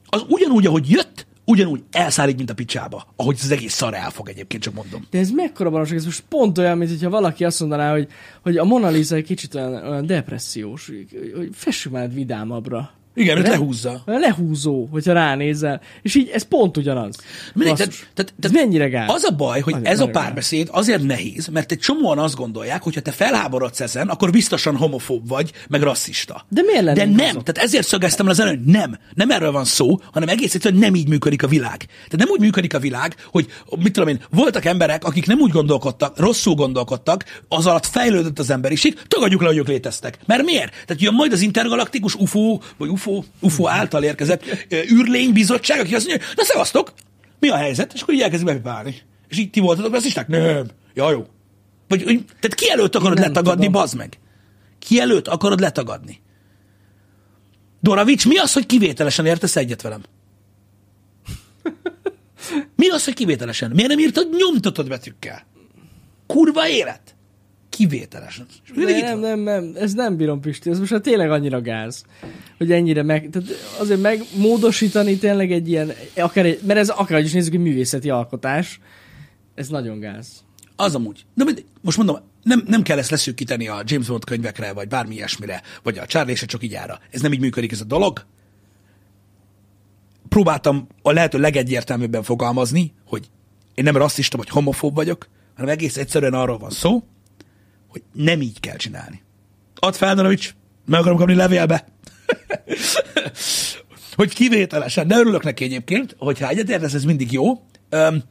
az ugyanúgy, ahogy jött, ugyanúgy elszállít, mint a picsába. Ahogy az egész szar elfog egyébként, csak mondom. De ez mekkora baromság, ez most pont olyan, mint hogyha valaki azt mondaná, hogy, hogy a Mona Lisa egy kicsit olyan, olyan depressziós, hogy, hogy fessük már vidámabbra. Igen, Nem? lehúzza. Lehúzó, hogyha ránézel. És így ez pont ugyanaz. Mindegy, Basszus. tehát- tehát- ez tehát mennyire gáz? Az a baj, hogy Nagyon- ez a nagyon gáz. párbeszéd azért nehéz, mert egy csomóan azt gondolják, hogy ha te felháborodsz ezen, akkor biztosan homofób vagy, meg rasszista. De miért De lennénk nem, azok? tehát ezért szögeztem le az hogy nem, nem erről van szó, hanem egész egyszerűen nem így működik a világ. Tehát nem úgy működik a világ, hogy mit tudom én, voltak emberek, akik nem úgy gondolkodtak, rosszul gondolkodtak, az alatt fejlődött az emberiség, tagadjuk le, hogy ők léteztek. Mert miért? Tehát jön majd az intergalaktikus UFO, vagy UFO, UFO által érkezett űrlénybizottság, aki azt mondja, na szevasztok, mi a helyzet? És akkor így elkezdik bepipálni. És így ti voltatok rasszisták? Nem. Ja, jó. Vagy, tehát ki előtt akarod Nem letagadni, tudom. bazd meg? Ki előtt akarod letagadni? Doravics, mi az, hogy kivételesen értesz egyet velem? Mi az, hogy kivételesen? Miért nem írtad nyomtatod betűkkel? Kurva élet! Kivételesen. És nem, van. nem, nem, ez nem bírom Pisti, ez most már tényleg annyira gáz, hogy ennyire meg, tehát azért megmódosítani tényleg egy ilyen, akár egy, mert ez akár is nézzük, egy művészeti alkotás, ez nagyon gáz. Az amúgy. De mindegy. most mondom, nem, nem kell ezt leszűkíteni a James Bond könyvekre, vagy bármi ilyesmire, vagy a Charlie se csak így ára. Ez nem így működik ez a dolog. Próbáltam a lehető legegyértelműbben fogalmazni, hogy én nem rasszista vagy homofób vagyok, hanem egész egyszerűen arról van szó, hogy nem így kell csinálni. Add fel, Danovics, meg akarom kapni levélbe. hogy kivételesen, de örülök neki egyébként, hogyha egyetértesz, ez mindig jó. Öm,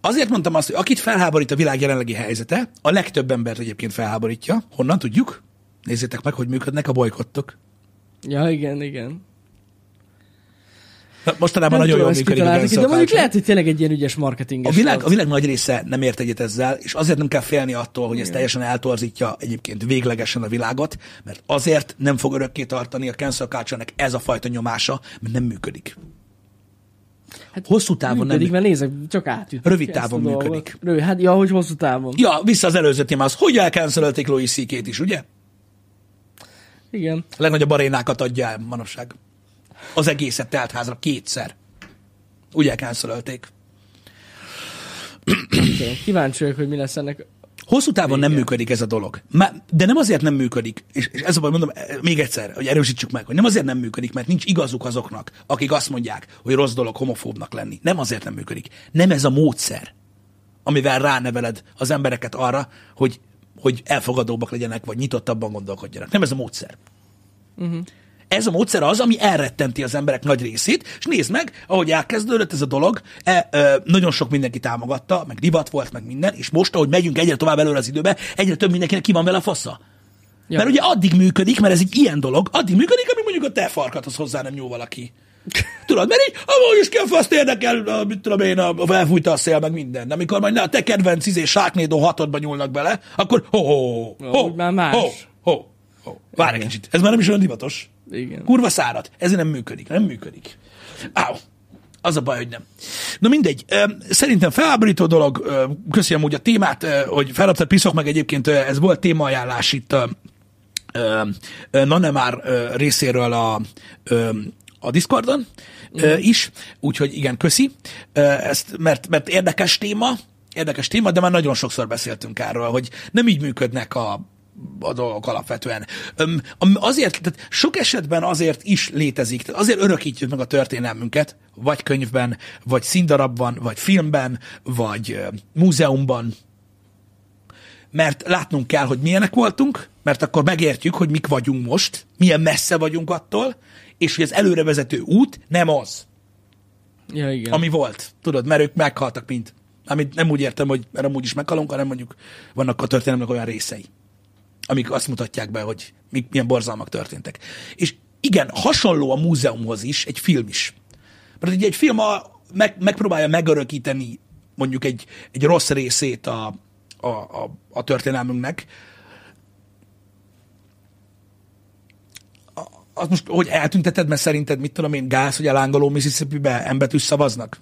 Azért mondtam azt, hogy akit felháborít a világ jelenlegi helyzete, a legtöbb embert egyébként felháborítja. Honnan tudjuk? Nézzétek meg, hogy működnek a bolykottok. Ja, igen, igen. Na, Mostanában Nem nagyon jól működik a cancel de mondjuk lehet, hogy tényleg egy ilyen ügyes marketinges. A világ, a világ nagy része nem ért egyet ezzel, és azért nem kell félni attól, hogy ez teljesen eltorzítja egyébként véglegesen a világot, mert azért nem fog örökké tartani a cancel culture ez a fajta nyomása, mert nem működik. Hát Hosszú távon működik, nem. mert nézek, csak átüt. Rövid távon működik. Rövid, hát ja, hogy hosszú távon. Ja, vissza az előző témához. Hogy elcancelölték Louis ck is, ugye? Igen. A legnagyobb arénákat adja el manapság. Az egészet teltházra kétszer. Úgy elcancelölték. Okay. Kíváncsi vagyok, hogy mi lesz ennek. Hosszú távon nem működik ez a dolog. De nem azért nem működik, és, és ez a baj, mondom eh, még egyszer, hogy erősítsük meg, hogy nem azért nem működik, mert nincs igazuk azoknak, akik azt mondják, hogy rossz dolog homofóbnak lenni. Nem azért nem működik. Nem ez a módszer, amivel ráneveled az embereket arra, hogy, hogy elfogadóbbak legyenek, vagy nyitottabban gondolkodjanak. Nem ez a módszer. Uh-huh. Ez a módszer az, ami elrettenti az emberek nagy részét, és nézd meg, ahogy elkezdődött ez a dolog, e, e, nagyon sok mindenki támogatta, meg divat volt, meg minden, és most, ahogy megyünk egyre tovább előre az időbe, egyre több mindenkinek ki van vele a fasza. Ja. Mert ugye addig működik, mert ez egy ilyen dolog, addig működik, amíg mondjuk a te farkathoz hozzá nem nyúl valaki. Tudod, mert így, amúgy is ki a faszt érdekel, a, mit tudom én, a, a elfújta a szél, meg minden. De amikor majd ne, a te kedvenc izé Sharknado hatodba nyúlnak bele, akkor ho, ho, ho, ho, más. ho, ho, ho. Várj egy kicsit, ez már nem is olyan divatos. Igen. Kurva szárad. Ez nem működik. Nem működik. Áó. Az a baj, hogy nem. Na mindegy. Szerintem felháborító dolog. Köszönöm úgy a témát, hogy felraptad piszok meg egyébként. Ez volt témaajánlás itt Nanemár részéről a, a Discordon ö, is. Úgyhogy igen, köszi. Ezt, mert, mert érdekes téma, érdekes téma, de már nagyon sokszor beszéltünk erről, hogy nem így működnek a, a dolgok alapvetően. Öm, azért, tehát sok esetben azért is létezik, tehát azért örökítjük meg a történelmünket, vagy könyvben, vagy színdarabban, vagy filmben, vagy ö, múzeumban, mert látnunk kell, hogy milyenek voltunk, mert akkor megértjük, hogy mik vagyunk most, milyen messze vagyunk attól, és hogy az előrevezető út nem az. Ja, igen. ami volt. Tudod, mert ők meghaltak mind. Amit nem úgy értem, hogy mert amúgy is meghalunk, hanem mondjuk vannak a történelemnek olyan részei, amik azt mutatják be, hogy mi, milyen borzalmak történtek. És igen, hasonló a múzeumhoz is, egy film is. Mert ugye egy film a, meg, megpróbálja megörökíteni mondjuk egy, egy rossz részét a, a, a, a történelmünknek, az most, hogy eltünteted, mert szerinted, mit tudom én, gáz, hogy a lángoló Mississippi-be embetűs szavaznak?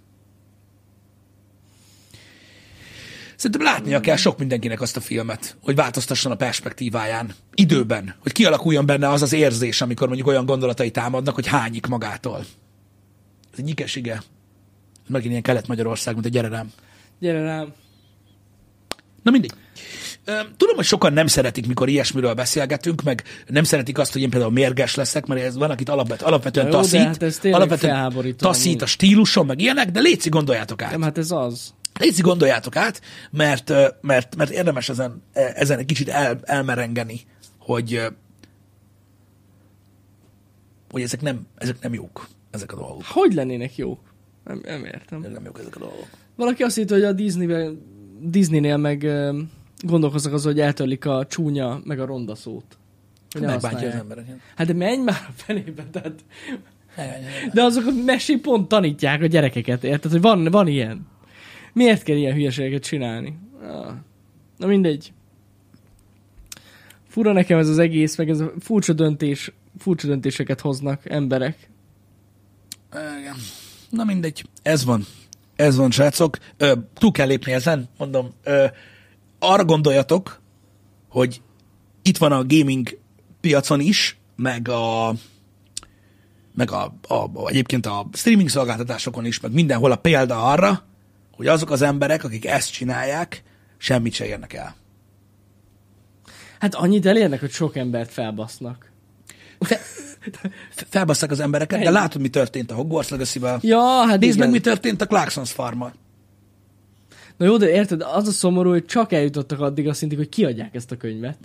Szerintem látnia kell sok mindenkinek azt a filmet, hogy változtasson a perspektíváján, időben, hogy kialakuljon benne az az érzés, amikor mondjuk olyan gondolatai támadnak, hogy hányik magától. Ez egy nyikesige. Megint ilyen Kelet-Magyarország, mint a gyere rám. Gyere rám. Na mindig. Tudom, hogy sokan nem szeretik, mikor ilyesmiről beszélgetünk, meg nem szeretik azt, hogy én például mérges leszek, mert ez van, akit alapvet, alapvetően jó, taszít, hát alapvetően taszít amúgy. a stílusom, meg ilyenek, de létszik gondoljátok át. Nem, hát ez az. Léci gondoljátok át, mert, mert, mert érdemes ezen, e, ezen egy kicsit el, elmerengeni, hogy, hogy ezek nem, ezek nem jók, ezek a dolgok. Hogy lennének jók? Nem, nem értem. Ezek nem jók ezek a dolgok. Valaki azt hitt, hogy a Disney Disneynél meg gondolkoznak az, hogy eltörlik a csúnya meg a ronda szót. Megbántja az embereket. Hát de menj már a fenébe, tehát... De azok a mesé pont tanítják a gyerekeket, érted? Hogy van, van ilyen. Miért kell ilyen hülyeségeket csinálni? Ah. Na mindegy. Fura nekem ez az egész, meg ez a furcsa döntés, furcsa döntéseket hoznak emberek. Igen. Na mindegy, ez van. Ez van, srácok. Túl kell lépni ezen, mondom. Ö, arra gondoljatok, hogy itt van a gaming piacon is, meg a meg a, a, a, egyébként a streaming szolgáltatásokon is, meg mindenhol a példa arra, hogy azok az emberek, akik ezt csinálják, semmit se érnek el. Hát annyit elérnek, hogy sok embert felbasznak. Fe, felbasszák az embereket, de Ennyi. látod, mi történt a Hogwarts Legacy-vel. Ja, hát Nézd igen. meg, mi történt a Clarksons farmmal. Na jó, de érted, az a szomorú, hogy csak eljutottak addig a szintig, hogy kiadják ezt a könyvet.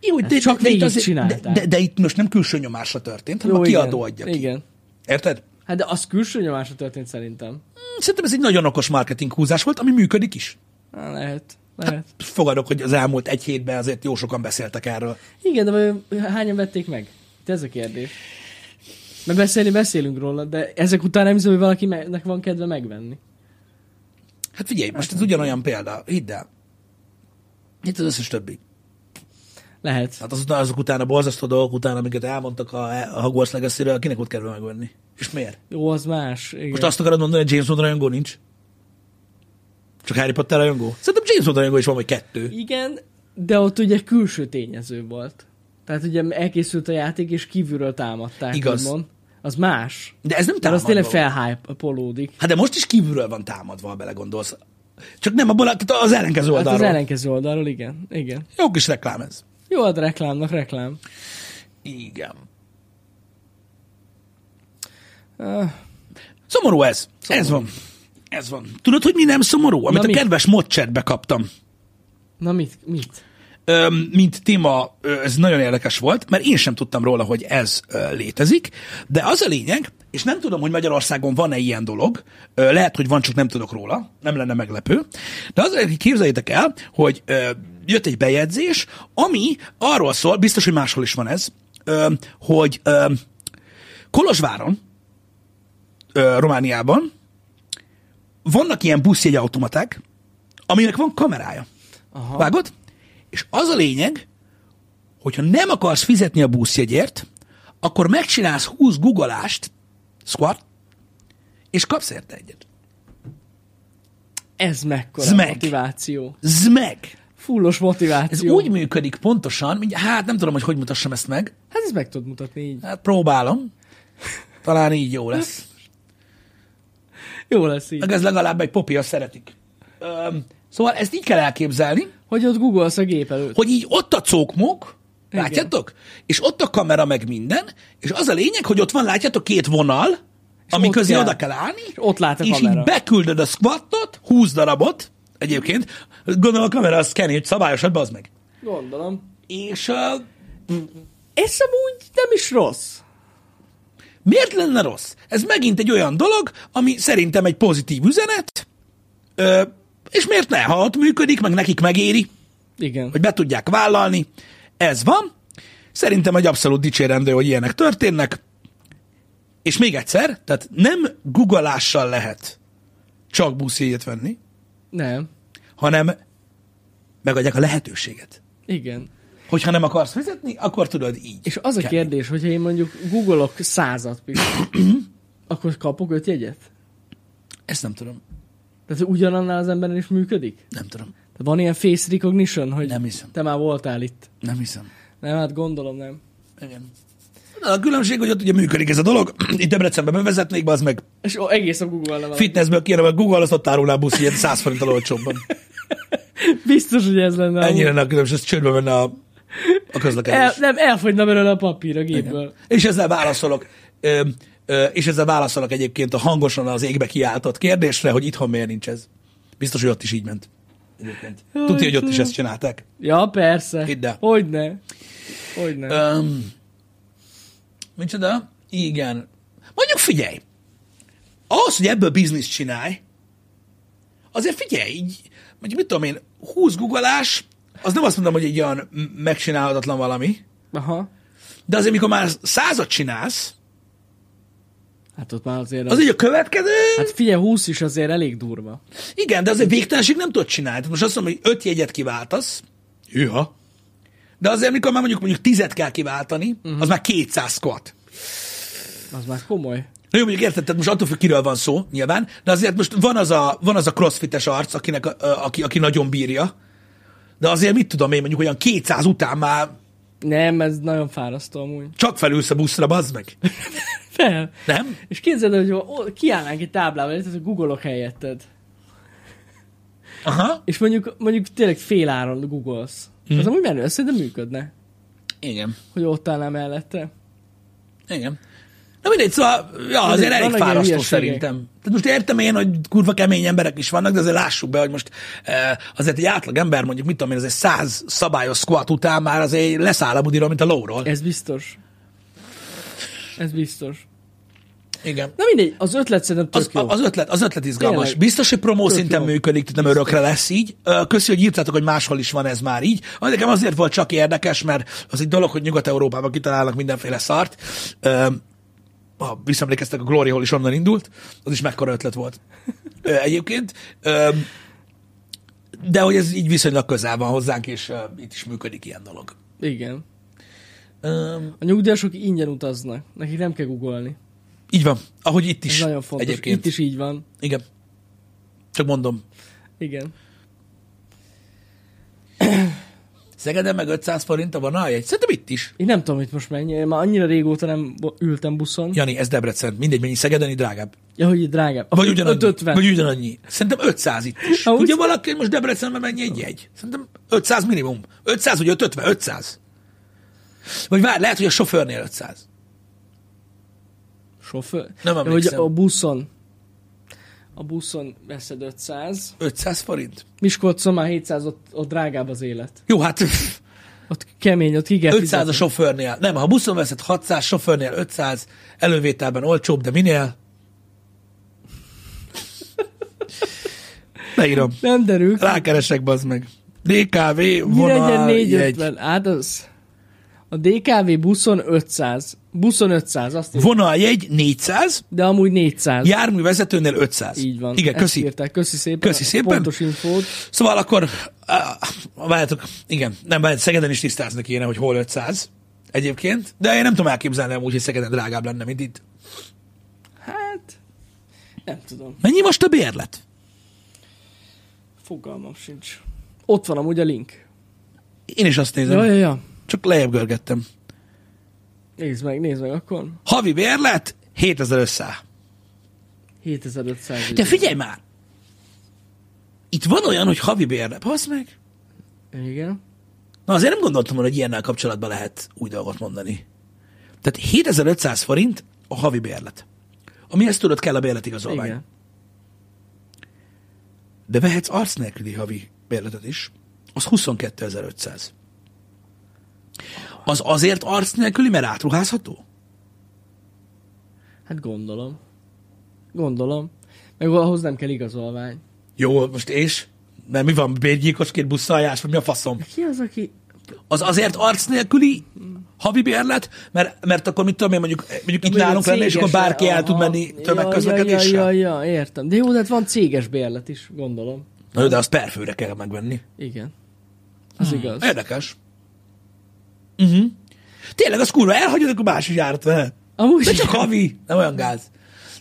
Jó, Ezt csak de, itt végig csinálták. de, de, de, itt most nem külső nyomásra történt, hanem a igen. kiadó adja ki. Igen. Érted? Hát de az külső nyomásra történt szerintem. Szerintem ez egy nagyon okos marketing húzás volt, ami működik is. Há, lehet. Lehet. Fogadok, hogy az elmúlt egy hétben azért jó sokan beszéltek erről. Igen, de hányan vették meg? Itt ez a kérdés. Mert beszélni beszélünk róla, de ezek után nem hiszem, hogy valakinek van kedve megvenni. Hát figyelj, most ez ugyanolyan példa, hidd el. Itt az összes többi. Lehet. Hát azután, azok után a borzasztó dolgok után, amiket elmondtak a, a Hogwarts Legacy-ről, kinek ott kell megvenni? És miért? Jó, az más. Igen. Most azt akarod mondani, hogy James Bond rajongó nincs? Csak Harry Potter rajongó? Szerintem James Bond rajongó is van, vagy kettő. Igen, de ott ugye külső tényező volt. Tehát ugye elkészült a játék, és kívülről támadták, Igaz. úgymond. Az más. De ez nem Mert az tényleg támadva. felhype-polódik. Hát de most is kívülről van támadva, ha belegondolsz. Csak nem abból, tehát az ellenkező Hát oldalról. az ellenkező oldalról, igen. Igen. Jó kis reklám ez. Jó, hát reklámnak reklám. Igen. Uh, Szomorú ez. Szomorú. Ez van. Ez van. Tudod, hogy mi nem szomorú? Amit Na a mi? kedves modchatbe kaptam. na mit? Mit? Öm, mint téma, ez nagyon érdekes volt, mert én sem tudtam róla, hogy ez létezik, de az a lényeg, és nem tudom, hogy Magyarországon van-e ilyen dolog, lehet, hogy van, csak nem tudok róla, nem lenne meglepő, de az, hogy képzeljétek el, hogy jött egy bejegyzés, ami arról szól, biztos, hogy máshol is van ez, ö, hogy ö, Kolozsváron, ö, Romániában vannak ilyen buszjegyautomaták, aminek van kamerája. Aha. Vágod? És az a lényeg, hogyha nem akarsz fizetni a buszjegyért, akkor megcsinálsz 20 guggolást, squat, és kapsz érte egyet. Ez mekkora Zmeg. motiváció. Zmeg! Fullos Ez motiváció. úgy működik pontosan, mint, hát nem tudom, hogy hogy mutassam ezt meg. Hát ezt meg tudod mutatni így. Hát próbálom. Talán így jó lesz. Jó lesz így. Meg ez legalább egy popi, azt szeretik. Öm, szóval ezt így kell elképzelni, Hogy ott googolsz a gép előtt. hogy így ott a cókmok, Igen. látjátok? És ott a kamera meg minden, és az a lényeg, hogy ott van, látjátok, két vonal, ami ott közé kell. oda kell állni, és ott lát a és kamera. így beküldöd a squattot, 20 darabot, egyébként, gondolom a kamera az szkeni, hogy szabályosat, bazd meg. Gondolom. És uh, Ez amúgy nem is rossz. Miért lenne rossz? Ez megint egy olyan dolog, ami szerintem egy pozitív üzenet, ö, és miért ne? Ha ott működik, meg nekik megéri, Igen. hogy be tudják vállalni, ez van. Szerintem egy abszolút dicsérendő, hogy ilyenek történnek. És még egyszer, tehát nem googleással lehet csak buszjegyet venni, Nem. hanem megadják a lehetőséget. Igen. Hogyha nem akarsz fizetni, akkor tudod így. És az a kell. kérdés, hogyha én mondjuk googolok százat akkor kapok öt jegyet? Ezt nem tudom. Tehát ugyanannál az emberen is működik? Nem tudom. Tehát van ilyen face recognition, hogy Nem hiszem. te már voltál itt? Nem hiszem. Nem, hát gondolom nem. Igen. A különbség, hogy ott ugye működik ez a dolog. Itt Debrecenben bevezetnék, az meg És ó, egész a Google nem fitnessből kéne, mert Google az ott árulná a busz ilyen 100 forinttal olcsóbban. Biztos, hogy ez lenne. Ennyire lenne a különbség, ez csődbe menne a, a El, közlekedés. nem, elfogyna belőle a papír a gépből. És ezzel válaszolok, ö, ö, és ezzel válaszolok egyébként a hangosan az égbe kiáltott kérdésre, hogy itthon miért nincs ez. Biztos, hogy ott is így ment. Egyébként. Tudja, hogy ott is ezt csinálták. Ja, persze. Hidd el. Hogyne. Hogyne. Um, micsoda? Igen. Mondjuk figyelj, ahhoz, hogy ebből bizniszt csinálj, azért figyelj, így, mondjuk mit tudom én, 20 googleás, az nem azt mondom, hogy egy olyan megcsinálhatatlan valami, Aha. de azért, mikor már százat csinálsz, Hát ott már azért... az így a következő, Hát figyelj, 20 is azért elég durva. igen, de azért végtelenség nem tudod csinálni. Tehát most azt mondom, hogy öt jegyet kiváltasz, hűha, de azért, mikor már mondjuk, mondjuk tizet kell kiváltani, uh-huh. az már 200 squat. Az már komoly. Na jó, mondjuk érted, tehát most attól függ, kiről van szó, nyilván, de azért most van az a, van az a crossfites arc, akinek, a, a, aki, aki nagyon bírja, de azért mit tudom én, mondjuk olyan 200 után már Nem, ez nagyon fárasztó amúgy. csak felülsz a buszra, bazd meg. Fel. Nem? És képzeld, el, hogy kiállnánk egy táblával, tehát hogy googolok helyetted. Aha. És mondjuk, mondjuk tényleg fél áron googolsz. Hm. Hmm. Az amúgy menő, ez szerintem működne, Igen. hogy ott állnál mellette. Igen. Na mindegy, szóval, ja, azért elég fárasztó szerintem. Tehát most értem én, hogy kurva kemény emberek is vannak, de azért lássuk be, hogy most eh, azért egy átlag ember, mondjuk mit tudom én, azért száz szabályos squat után már azért leszáll a budiról, mint a lóról. Ez biztos. Ez biztos. Igen. Na mindegy, az ötlet szerintem tök Az, jó. az, ötlet, az ötlet izgalmas. Tényleg. Biztos, hogy promó Tök szinten jó. működik, tehát nem örökre lesz így. Köszi, hogy írtátok, hogy máshol is van ez már így. Ami nekem azért volt csak érdekes, mert az egy dolog, hogy Nyugat-Európában kitalálnak mindenféle szart. Ha visszaemlékeztek, a Glory Hall is onnan indult, az is mekkora ötlet volt. Egyébként. De hogy ez így viszonylag közel van hozzánk, és itt is működik ilyen dolog. Igen. Ö, A nyugdíjasok ingyen utaznak. Nekik nem kell googolni. Így van, ahogy itt Ez is. nagyon fontos. Egyébként. Itt is így van. Igen. Csak mondom. Igen. Szegeden meg 500 forint a vonaljegy? Szerintem itt is. Én nem tudom, hogy most mennyi. Én már annyira régóta nem ültem buszon. Jani, ez Debrecen. Mindegy, mennyi Szegedeni drágább. Ja, hogy drágább. Vagy ugyanannyi. 550. Vagy ugyanannyi. Szerintem 500 itt is. Ha Tudja valaki, most Debrecenben mennyi egy jegy? Szerintem 500 minimum. 500 vagy 550? 500. Vagy várj, lehet, hogy a sofőrnél 500. Sofőr? Nem Ja, hogy emlékszem. a buszon. A buszon veszed 500. 500 forint? Miskolcon már 700, ott, ott drágább az élet. Jó, hát Ott kemény, ott kell 500 a fizetni. sofőrnél. Nem, ha buszon veszed 600, sofőrnél 500, elővételben olcsóbb, de minél? Leírom. Nem derül. Rákeresek, bazd meg. DKV Mi legyen vonal 450? Hát az... A DKV buszon 500. Buszon 500, azt írták. Vonaljegy 400, De amúgy 400. járművezetőnél 500. Így van. Igen, köszi. Írták. Köszi szépen. Köszi szépen. Pontos infót. Szóval akkor, á, várjátok, igen, nem, várjátok, Szegeden is tisztázni kéne, hogy hol 500 egyébként, de én nem tudom elképzelni amúgy, hogy Szegeden drágább lenne, mint itt. Hát... Nem tudom. Mennyi most a bérlet? Fogalmam sincs. Ott van amúgy a link. Én is azt nézem, Ja, ja, ja. csak lejjebb görgettem. Nézd meg, nézd meg akkor. Havi bérlet 7500. 7500. De figyelj már! Itt van olyan, hogy havi bérlet. Basz meg! Igen. Na azért nem gondoltam volna, hogy ilyennel kapcsolatban lehet új dolgot mondani. Tehát 7500 forint a havi bérlet. Amihez tudod kell a bérletigazolvány. Igen. De vehetsz arc nélküli havi bérletet is, az 22.500. Az azért arc nélküli, mert átruházható? Hát gondolom. Gondolom. Meg ahhoz nem kell igazolvány. Jó, most és? Mert mi van, bérgyilkosként buszszaljás, vagy mi a faszom? Ki az, aki... Az azért arc nélküli havi bérlet, mert, mert akkor mit tudom én, mondjuk, mondjuk itt nálunk lenne, és akkor bárki el tud menni tömegközlekedéssel. Ja, ja, ja, értem. De jó, de hát van céges bérlet is, gondolom. Na jó, de az per főre kell megvenni. Igen. Az Hmm. igaz. Érdekes. Uh-huh. Tényleg, az kurva, elhagyod, akkor más is járt vele. Amúgy De csak havi, nem olyan gáz.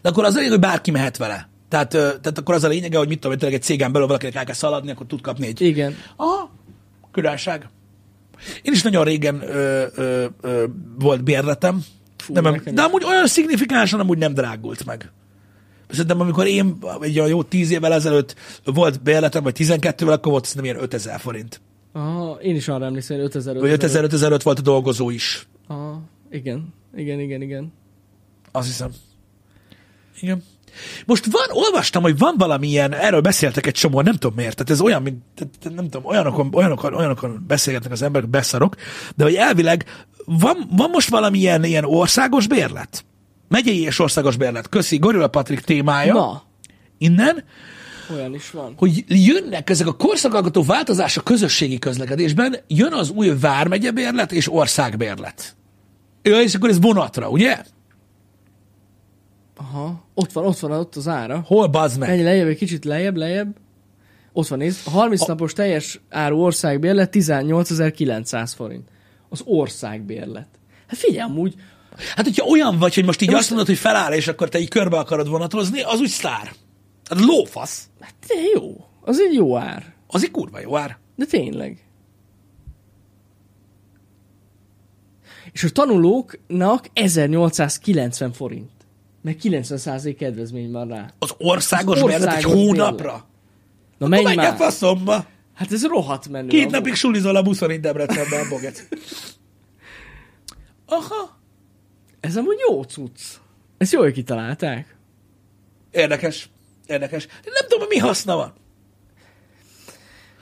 De akkor az a lényeg, hogy bárki mehet vele. Tehát, tehát akkor az a lényege, hogy mit tudom, hogy tényleg egy cégen belül valakinek el kell szaladni, akkor tud kapni egy Igen. Aha, királyság. Én is nagyon régen ö, ö, ö, volt bérletem, Fú, de, nem, de amúgy olyan szignifikánsan amúgy nem drágult meg. Szerintem amikor én egy olyan jó tíz évvel ezelőtt volt bérletem, vagy 12-vel, akkor volt szerintem ilyen 5000 forint. Aha, én is arra emlékszem, hogy 5000 Vagy 5000 5005 volt a dolgozó is. Aha, igen. Igen, igen, igen. Azt hiszem. Igen. Most van, olvastam, hogy van valamilyen, erről beszéltek egy csomó, nem tudom miért, tehát ez olyan, mint, tehát nem tudom, olyanokon, olyanokon, olyanokon beszélgetnek az emberek, beszarok, de hogy elvileg van, van most valamilyen ilyen országos bérlet? Megyei és országos bérlet. Köszi, Gorilla Patrik témája Na, innen, olyan is van. hogy jönnek ezek a korszakalkotó változások közösségi közlekedésben, jön az új vármegye bérlet és országbérlet. Ja, és akkor ez vonatra, ugye? Aha, ott van, ott van, ott az ára. Hol bazd meg? Menj lejjebb, egy kicsit lejjebb, lejjebb. Ott van, nézd. A 30 napos teljes áru országbérlet 18.900 forint. Az országbérlet. Hát figyelj, amúgy, Hát, hogyha olyan vagy, hogy most így De azt mondod, hogy feláll, és akkor te így körbe akarod vonatozni, az úgy sztár. Hát lófasz. hát de jó. Az egy jó ár. Az egy kurva jó ár. De tényleg. És a tanulóknak 1890 forint. Meg 90% kedvezmény van rá. Az országos, Az bérlet egy országos hónapra. Na Menj menj már. faszomba. Hát ez rohadt menő. Két amúgy. napig sulizol a buszon itt Debrecenben, boget. Aha. Ez amúgy jó cucc. Ezt jól kitalálták. Érdekes. Érdekes. Nem tudom, hogy mi haszna van.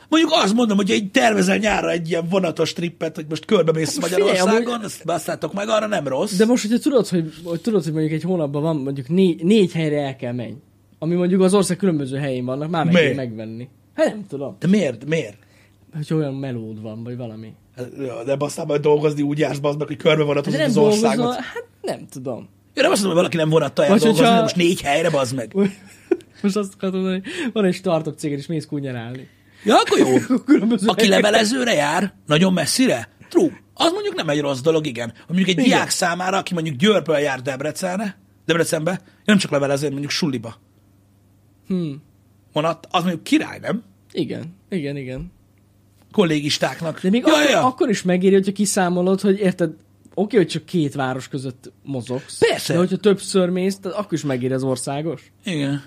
Mondjuk azt mondom, hogy egy tervezel nyárra egy ilyen vonatos trippet, hogy most körbemész figyelj, Magyarországon, amúgy- azt basszátok meg, arra nem rossz. De most, hogyha tudod, hogy, hogy tudod, hogy mondjuk egy hónapban van, mondjuk négy, négy helyre el kell menj. Ami mondjuk az ország különböző helyén vannak, már meg megvenni. Hát nem tudom, De miért? Miért? hogy olyan melód van, vagy valami. Hát, De aztán majd dolgozni úgy jársz, bazd meg, hogy körbe De vonatozod nem az országot. hát nem tudom. Én nem azt mondom, hogy valaki nem jár Vagy dolgozni, hogyha- de most négy helyre, bazd meg. Most azt akartam mondani, van egy startup céged, és mész kunyarálni. Ja, akkor jó. Különböző Aki levelezőre jár, nagyon messzire, true. Az mondjuk nem egy rossz dolog, igen. Mondjuk egy Igen. diák számára, aki mondjuk Győrből jár Debrecenre, Debrecenbe, nem csak levelező, mondjuk suliba. Hmm. Vonat, az mondjuk király, nem? Igen, igen, igen. Kollégistáknak. De még ja, akkor, ja. akkor is megéri, hogyha kiszámolod, hogy érted, oké, hogy csak két város között mozogsz. Persze. De hogyha többször mész, akkor is megéri az országos. Igen.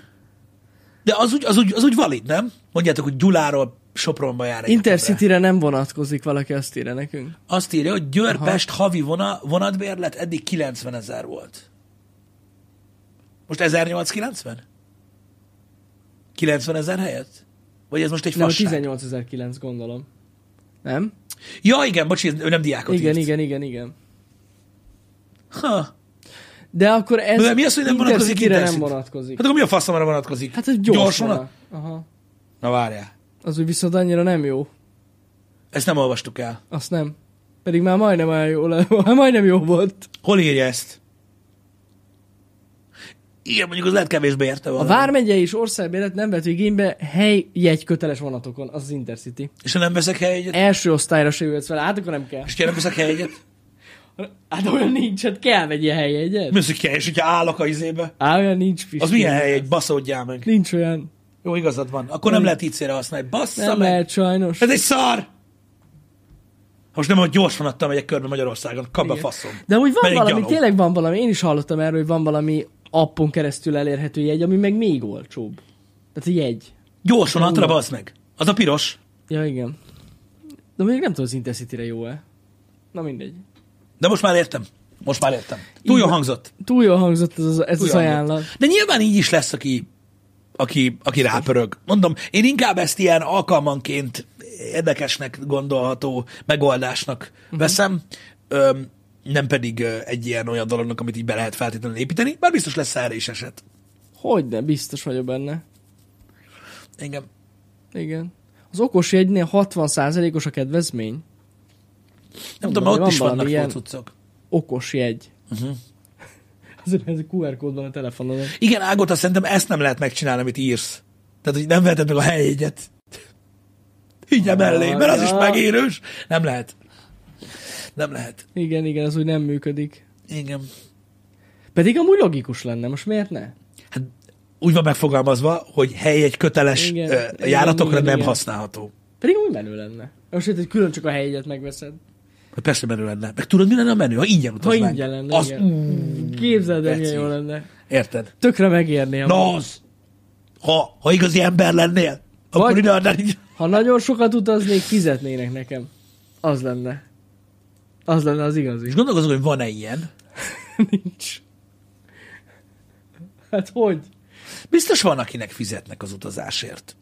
De az úgy, az, úgy, az úgy valid, nem? Mondjátok, hogy Gyuláról Sopronba jár egy. Intercity-re nem vonatkozik, valaki azt írja nekünk. Azt írja, hogy Győr-Pest havi vona, vonatbérlet eddig 90 ezer volt. Most 1890? 90 ezer helyett? Vagy ez most egy Nem, fasság? 18.009 gondolom. Nem? Ja, igen, bocsi, ő nem diákot Igen, írt. igen, igen, igen. Ha. De akkor ez De mi az, hogy nem vonatkozik Intercity-re nem Intercity? vonatkozik. Hát akkor mi a faszomra vonatkozik? Hát ez gyors, Gyors vonat. vonat? Aha. Na várjál. Az úgy viszont annyira nem jó. Ezt nem olvastuk el. Azt nem. Pedig már majdnem olyan jó, le- majdnem jó volt. Hol írja ezt? Igen, mondjuk az lehet kevésbé érte A volna. Vármegye és országbélet nem vett igénybe helyjegy köteles vonatokon, az az Intercity. És ha nem veszek helyegyet? Első osztályra se jöhetsz vele, hát akkor nem kell. És ha nem veszek helyegyet? Hát olyan nincs, hát kell egy ilyen helyjegyet. Mi az, hogy kell, és hogyha állok a izébe? Á, olyan nincs, Pisti. Az milyen helyegy? Baszódjál meg. Nincs olyan. Jó, igazad van. Akkor nem lehet így célra használni. Bassza Nem meg. lehet sajnos. Ez egy szar! Most nem, hogy gyors vonattal megyek körbe Magyarországon. Kap a Igen. faszom. De úgy van Menjünk valami, gyalog. tényleg van valami, én is hallottam erről, hogy van valami appon keresztül elérhető jegy, ami meg még olcsóbb. Tehát a jegy. Gyors vonatra, Jó. bazd meg. Az a piros. Ja, igen. De még nem tudom, az Intercity-re jó-e. Na mindegy. De most már értem. Most már értem. Túl jó hangzott. Túl jól hangzott ez, az, ez Túl az jó ajánlat. hangzott. De nyilván így is lesz, aki, aki, aki rápörög. Mondom, én inkább ezt ilyen alkalmanként érdekesnek gondolható megoldásnak uh-huh. veszem. Öm, nem pedig egy ilyen olyan dolognak, amit így be lehet feltétlenül építeni, bár biztos lesz erre is eset. Hogyne, biztos vagyok benne. Igen. Igen. Az okos jegynél 60%-os a kedvezmény. Nem tudom, ott van is vannak ilyen- cuccok. Okos jegy. Uh-huh. Azért ez a QR kód van a telefonon. Igen, Ágota, szerintem ezt nem lehet megcsinálni, amit írsz. Tehát, hogy nem veheted meg a helyjegyet. Így Ah, mellé, mert az is megérős. Nem lehet. Nem lehet. Igen, igen, ez úgy nem működik. Igen. Pedig amúgy logikus lenne, most miért ne? Hát úgy van megfogalmazva, hogy helyjegy köteles Igen, igen, igen, járatokra igen, nem igen. használható. Pedig úgy menő lenne. Most itt, hogy külön csak a helyet megveszed. Hát Persze menő lenne. Meg tudod, mi lenne a menő? Ha ingyen Ha utaznánk. ingyen lenne, az, igen. Képzeld el, milyen jó lenne. Érted? Tökre megérné. Na az. Ha, ha igazi ember lennél, akkor ide adnál így. Ha nagyon sokat utaznék, fizetnének nekem. Az lenne. Az lenne az igazi. És gondolkozom, hogy van-e ilyen. Nincs. Hát hogy? Biztos van, akinek fizetnek az utazásért.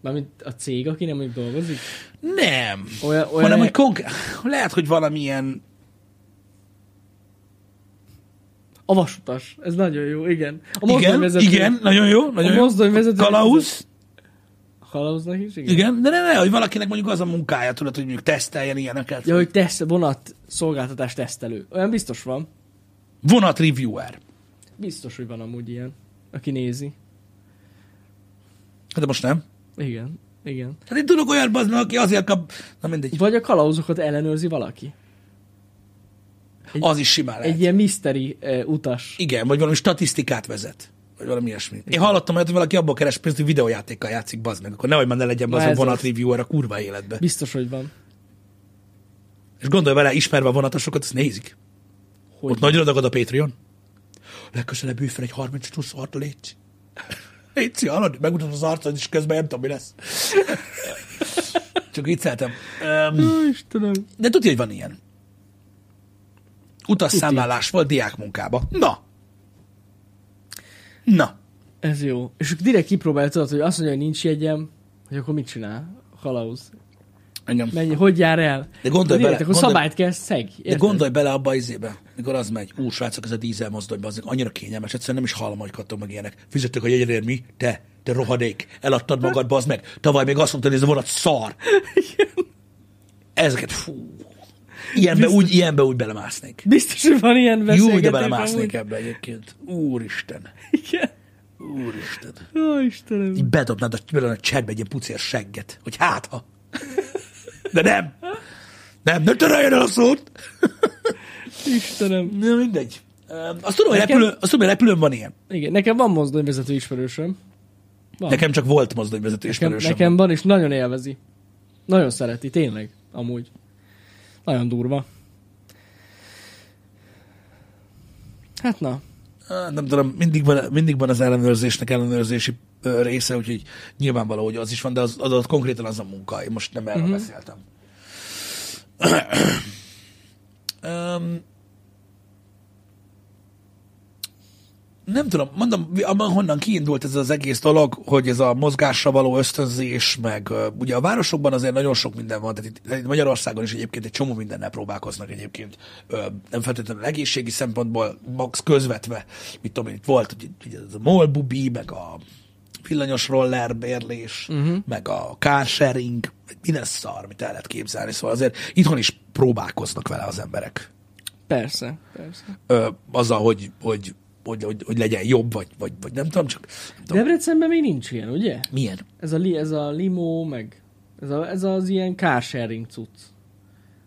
Mármint a cég, aki nem mondjuk dolgozik? Nem. Olyan, olyan Hanem, hogy konkrét... Lehet, hogy valamilyen... A vasutas. Ez nagyon jó, igen. A Igen, mozdonyvezető. igen, nagyon jó, nagyon A mozdonyvezető- Kalauz. Kalauznak is, igen. Igen, de ne, ne, hogy valakinek mondjuk az a munkája, tudod, hogy mondjuk teszteljen ilyeneket. Ja, hogy teszt, vonat szolgáltatás tesztelő. Olyan biztos van. Vonat reviewer. Biztos, hogy van amúgy ilyen, aki nézi. Hát de most nem. Igen, igen. Hát én tudok olyan bazd meg, aki azért kap... Na mindegy. Vagy a kalauzokat ellenőrzi valaki. egy- Az is simán lehet. Egy ilyen mystery uh, utas. Igen, vagy valami statisztikát vezet. Vagy valami ilyesmi. Én hallottam olyat, hogy valaki abból keres pénzt, hogy videójátékkal játszik, bazd meg. Akkor nehogy már ne legyen az a vonat reviewer a kurva életbe. Biztos, hogy van. És gondolj vele, ismerve a vonatosokat, ezt nézik. Hogy Ott nagy ragad a Patreon. Legközelebb ülj fel egy 30 plusz arra, légy. Légy, hallod? Megmutatod az arcod, és közben nem tudom, mi lesz. Csak vicceltem. Um, Istenem. de tudja, hogy van ilyen. Utasszámlálás volt diákmunkába. Na. Na. Ez jó. És akkor direkt kipróbálja, tudod, hogy azt mondja, hogy nincs jegyem, hogy akkor mit csinál? A Kalauz. Engem. Mennyi, hogy jár el? De gondolj bele, Akkor gondolj- szabályt kell szeg. De érted? gondolj bele abba izébe, mikor az megy. Ú, srácok, ez a dízel mozdonyba, az annyira kényelmes, egyszerűen nem is hallom, hogy kattog meg ilyenek. Fizettük a jegyedért mi? Te, te rohadék. Eladtad magad, bazd meg. Tavaly még azt mondtad, hogy ez a vonat szar. Ezeket, fú. Ilyenbe Biztos- úgy, ilyenbe úgy belemásznék. Biztos, hogy van ilyen beszélgetés. Jó, de belemásznék ebbe egyébként. Úristen. Igen. Úristen. Ó, Istenem. Így bedobnád a, a csetbe egy ilyen pucér segget, hogy hát ha. De nem. Nem, ne töröljön el a szót. Istenem. Na mindegy. Azt tudom, Nekem- repülő, azt tudom, hogy repülőn van ilyen. Igen, nekem van mozdonyvezető ismerősöm. Van. Nekem csak volt mozdonyvezető nekem, ismerősöm. nekem van, és nagyon élvezi. Nagyon szereti, tényleg, amúgy. Nagyon durva. Hát na, Nem tudom, mindig van, mindig van az ellenőrzésnek ellenőrzési része, úgyhogy nyilvánvaló, hogy az is van, de az, az, az konkrétan az a munka. Én most nem erről Mhm. uh-huh. beszéltem. um, nem tudom, mondom, abban honnan kiindult ez az egész dolog, hogy ez a mozgásra való ösztönzés, meg ugye a városokban azért nagyon sok minden van, tehát itt, itt Magyarországon is egyébként egy csomó mindennel próbálkoznak egyébként, nem feltétlenül egészségi szempontból, max közvetve, mit tudom én, itt volt ugye, ugye ez a molbubi, meg a villanyos roller bérlés, uh-huh. meg a car sharing, minden szar, amit el lehet képzelni, szóval azért itthon is próbálkoznak vele az emberek persze, persze. ö, azzal, hogy, hogy, hogy, hogy, hogy legyen jobb, vagy, vagy, vagy nem tudom, csak nem tudom, Debrecenben még nincs ilyen, ugye? milyen. Ez a, li, ez a limo, meg ez, a, ez az ilyen car sharing cucc.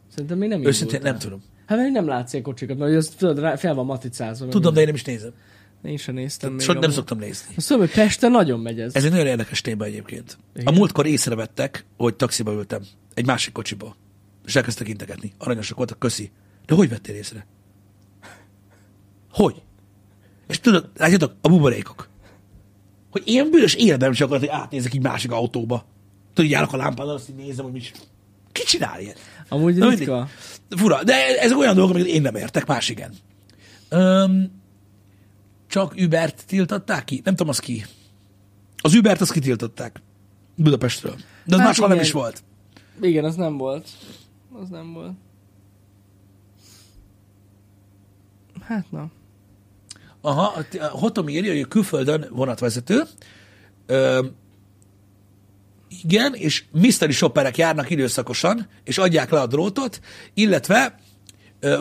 Szerintem még nem Őszintén nem tudom. Hát még nem látsz ilyen kocsikat, mert az, tudod, fel van maticázva. Tudom, de minden. én nem is nézem. Én sem néztem még. Nem amúgy. szoktam nézni. Azt tudom, hogy Pesten nagyon megy ez. Ez egy nagyon érdekes téma egyébként. Igen. A múltkor észrevettek, hogy taxiba ültem, egy másik kocsiba, és elkezdtek integetni. Aranyosak voltak, köszi. De hogy vettél észre? Hogy? És tudod, látjátok, a buborékok. Hogy ilyen bűnös életben nem csak akarod, hogy átnézek egy másik autóba. Tudod, így állok a lámpánál, azt így nézem, hogy mi is. Ki csinál ilyen? Amúgy Na ritka. Fura, de ezek olyan dolgok, amiket én nem értek, más igen. Öm, csak Ubert tiltották ki? Nem tudom, az ki. Az Ubert azt kitiltották. Budapestről. De az Hát máshol nem is volt. Igen, az nem volt. Az nem volt. Hát na. Aha, a, Hotom írja, hogy a külföldön vonatvezető. Ö, igen, és mystery shopperek járnak időszakosan, és adják le a drótot, illetve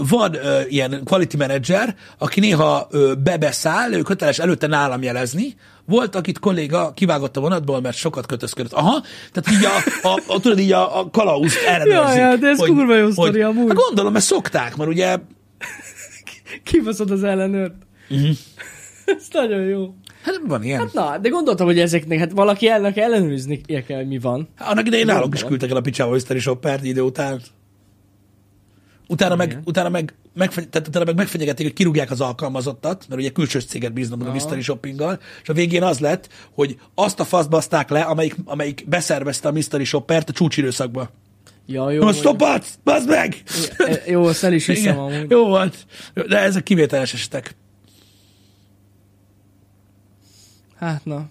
van ö, ilyen quality manager, aki néha ö, bebeszáll, ő köteles előtte nálam jelezni. Volt, akit kolléga kivágott a vonatból, mert sokat kötözködött. Aha, tehát így a, a, a tudod, így a, a kalauz ellenőrzik. Ja, ja, de ez kurva jó sztori amúgy. Hát gondolom, mert szokták, mert ugye Kibaszod az ellenőrt. Mhm. Ez nagyon jó. hát van ilyen. Hát na, de gondoltam, hogy ezeknek, hát valaki elnek ellenőrizni kell, hogy mi van. Annak idején nálunk is küldtek el a picsába mystery shoppert idő után. Utána meg, Igen. utána meg, megfe- tehát utána meg megfenyegették, hogy kirúgják az alkalmazottat, mert ugye külsős céget bíznak meg a mystery shoppinggal, és a végén az lett, hogy azt a faszt baszták le, amelyik, amelyik beszervezte a mystery shoppert a csúcsidőszakba. Ja, jó. Hogy- stoppat! Bazd meg! E- Jó, azt el is hiszem Igen, amúgy. Jó volt. De ezek kivételes esetek. Hát na.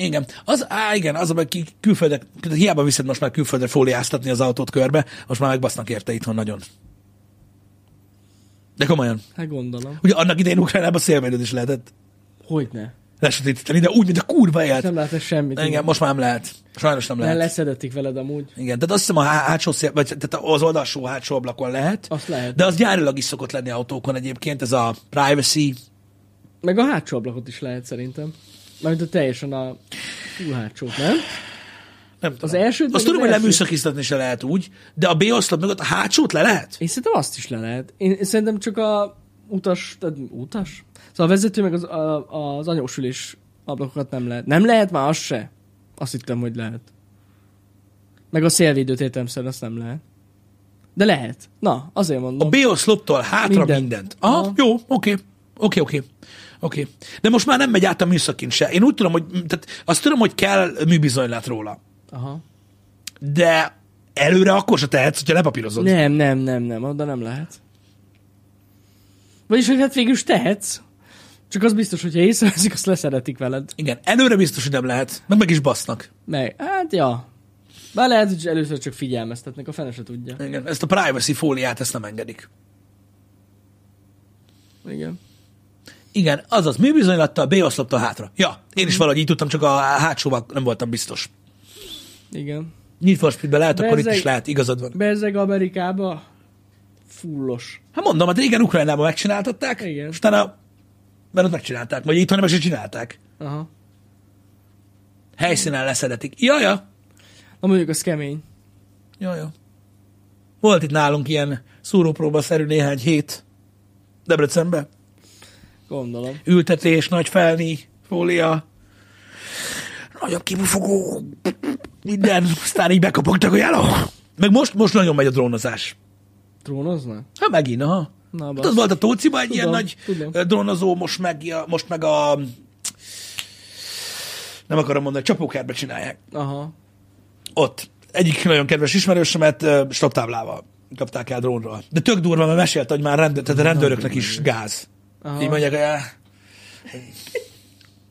Igen. Az, á, igen, az, hogy ki, külföldre, hiába viszed most már külföldre fóliáztatni az autót körbe, most már megbasznak érte itthon nagyon. De komolyan. Hát gondolom. Ugye annak idején Ukrajnában szélvédőt is lehetett Hogyne. lesötétíteni, de úgy, mint a kurva élet. Nem lehet semmit. Igen, most már nem lehet. Sajnos nem lehet. leszedetik veled amúgy. Igen, tehát azt hiszem a há- hátsó szél, vagy tehát az oldalsó hátsó ablakon lehet. Azt lehet. De az gyárilag is szokott lenni autókon egyébként, ez a privacy. Meg a hátsó ablakot is lehet szerintem. Mármint a teljesen a túl hátsót, nem? Nem tudom. Az elsőt meg Azt tudom, az hogy leműszakiztatni se lehet úgy, de a B oszlop mögött a hátsót le lehet? Én szerintem azt is le lehet. Én szerintem csak a utas, tehát utas? Szóval a vezető meg az, a, az anyósülés ablakokat nem lehet. Nem lehet már az se. Azt hittem, hogy lehet. Meg a szélvédőt értelmszerűen azt nem lehet. De lehet. Na, azért A mondom. B oszloptól hátra Minden. mindent. Aha, Aha. jó, oké. Oké, oké. Oké. De most már nem megy át a műszakin se. Én úgy tudom, hogy tehát azt tudom, hogy kell műbizonylat róla. Aha. De előre akkor se tehetsz, hogyha lepapírozod. Nem, nem, nem, nem, oda nem lehet. Vagyis, hogy hát végül is tehetsz. Csak az biztos, hogyha észreveszik, azt leszeretik veled. Igen, előre biztos, hogy nem lehet. Meg meg is basznak. Meg, hát ja. Bár lehet, hogy először csak figyelmeztetnek, a fene se tudja. Igen, ezt a privacy fóliát, ezt nem engedik. Igen. Igen, azaz műbizonylattal, B oszloptól hátra. Ja, én is valahogy így tudtam, csak a hátsóval nem voltam biztos. Igen. For Speed-ben lehet, akkor itt is lehet, igazad van. Bezzeg Amerikába fullos. Hát mondom, hát régen Ukrajnában megcsináltatták, Igen. és utána, mert ott megcsinálták, vagy itthon meg se csinálták. Aha. Helyszínen leszedetik. Ja, ja. Na mondjuk az kemény. Ja, ja. Volt itt nálunk ilyen szúrópróba-szerű néhány hét Debrecenben. Gondolom. Ültetés, nagy felni, fólia, nagyobb kibufogó, minden, aztán így bekapogtak, hogy hello. Meg most, most nagyon megy a drónozás. Trónozna? Hát megint, aha. Na, Hát az volt a Tóciba egy Tudom, ilyen nagy tudom. drónozó, most meg, most meg a nem akarom mondani, csapókerbe csinálják. Aha. Ott egyik nagyon kedves ismerősömet stoptáblával kapták el drónról. De tök durva, mert mesélte, hogy már rendőr, tehát a rendőröknek is gáz. Aha. Így mondják, hogy, "Á,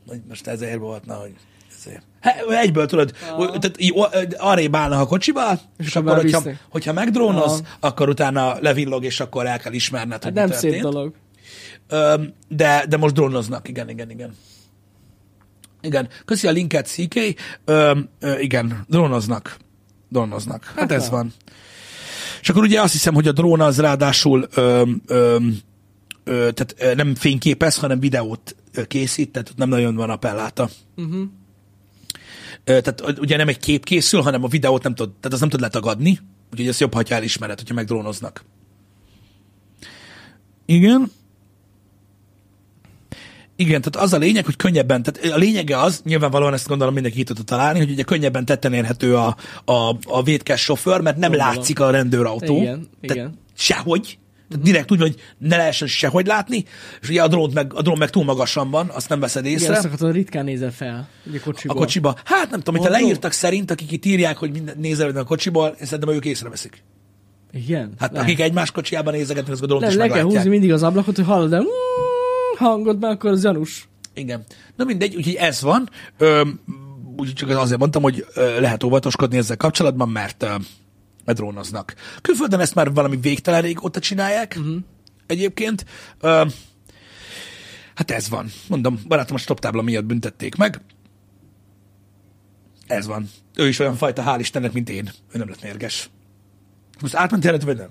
hogy most ezért volt, na, hogy ezért. Egyből tudod, Aha. tehát így, arrébb állnak a kocsiba, és, És akkor hogyha, visznek. hogyha megdrónoz, Aha. akkor utána levillog, és akkor el kell ismerned, hogy Hát mi nem szép történt. dolog. Öm, de, de most drónoznak, igen, igen, igen. Igen, köszi a linket, CK. Öm, ö, igen, drónoznak. Drónoznak. Hát, Hát ez van. És akkor ugye azt hiszem, hogy a drón az ráadásul öm, ö, tehát nem fényképez, hanem videót készít, tehát nem nagyon van appelláta. Uh-huh. Ö, tehát ugye nem egy kép készül, hanem a videót nem tud, tehát azt nem tud letagadni, úgyhogy ezt jobb, ha elismered, hogyha megdrónoznak. Igen. Igen, tehát az a lényeg, hogy könnyebben, tehát a lényege az, nyilvánvalóan ezt gondolom mindenki ki tudta találni, hogy ugye könnyebben tetten érhető a, a, a vétkes sofőr, mert nem Gondolom. látszik a rendőrautó. Igen, tehát igen. Sehogy. Tehát direkt úgy, hogy ne lehessen sehogy látni, és ugye a drón meg, a drón meg túl magasan van, azt nem veszed Igen, észre. azt akarod, ritkán nézel fel. Ugye a kocsiból. kocsiba. Hát nem tudom, Mondom. leírtak szerint, akik itt írják, hogy minden nézel a kocsiból, én szerintem ők észreveszik. Igen. Hát lehet. akik egymás kocsiában nézegetnek, azok a drónt Nem, is le kell húzni mindig az ablakot, hogy hallod el mm, hangot, mert akkor az gyanús. Igen. Na mindegy, úgyhogy ez van. Öm, úgyhogy csak azért mondtam, hogy lehet óvatoskodni ezzel kapcsolatban, mert drónoznak. Külföldön ezt már valami végtelen régóta csinálják. Uh-huh. egyébként. Ö, hát ez van. Mondom, barátom a stop tábla miatt büntették meg. Ez van. Ő is olyan fajta, hál' Istennek, mint én. Ő nem lett mérges. Most átment előtt, vagy nem?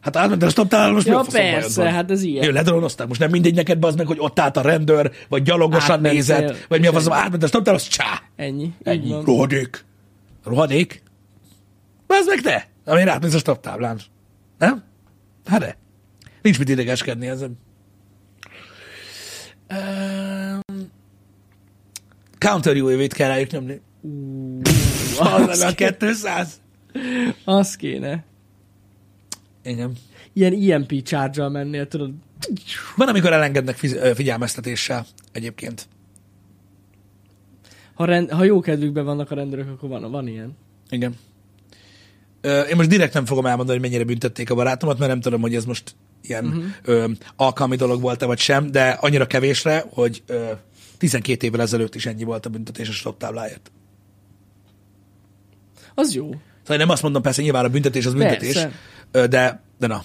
Hát átment a stop tábla, most mi Ja, bajod persze, hát ez ilyen. Jó, ledronozták. Most nem mindegy neked, az meg, hogy ott állt a rendőr, vagy gyalogosan Átmentél, nézett, vagy mi a faszom, ennyi. átment a stop tábla, az csá. Ennyi. Ennyi. Rohadék. Rohadék? Bazd meg te! Amire átmész a stop táblán. Nem? Hát de. Nincs mit idegeskedni ezen. Um, counter UAV-t kell rájuk nyomni. Az lenne a 200. Az kéne. Igen. Ilyen IMP charge mennél, tudod. Van, amikor elengednek fiz- figyelmeztetéssel egyébként. Ha, rend, ha jó kedvükben vannak a rendőrök, akkor van, van ilyen. Igen. Én most direkt nem fogom elmondani, hogy mennyire büntették a barátomat, mert nem tudom, hogy ez most ilyen uh-huh. ö, alkalmi dolog volt-e vagy sem, de annyira kevésre, hogy ö, 12 évvel ezelőtt is ennyi volt a büntetés a stop tábláért. Az jó. Szóval nem azt mondom, persze nyilván a büntetés az büntetés, Persze. de, de na.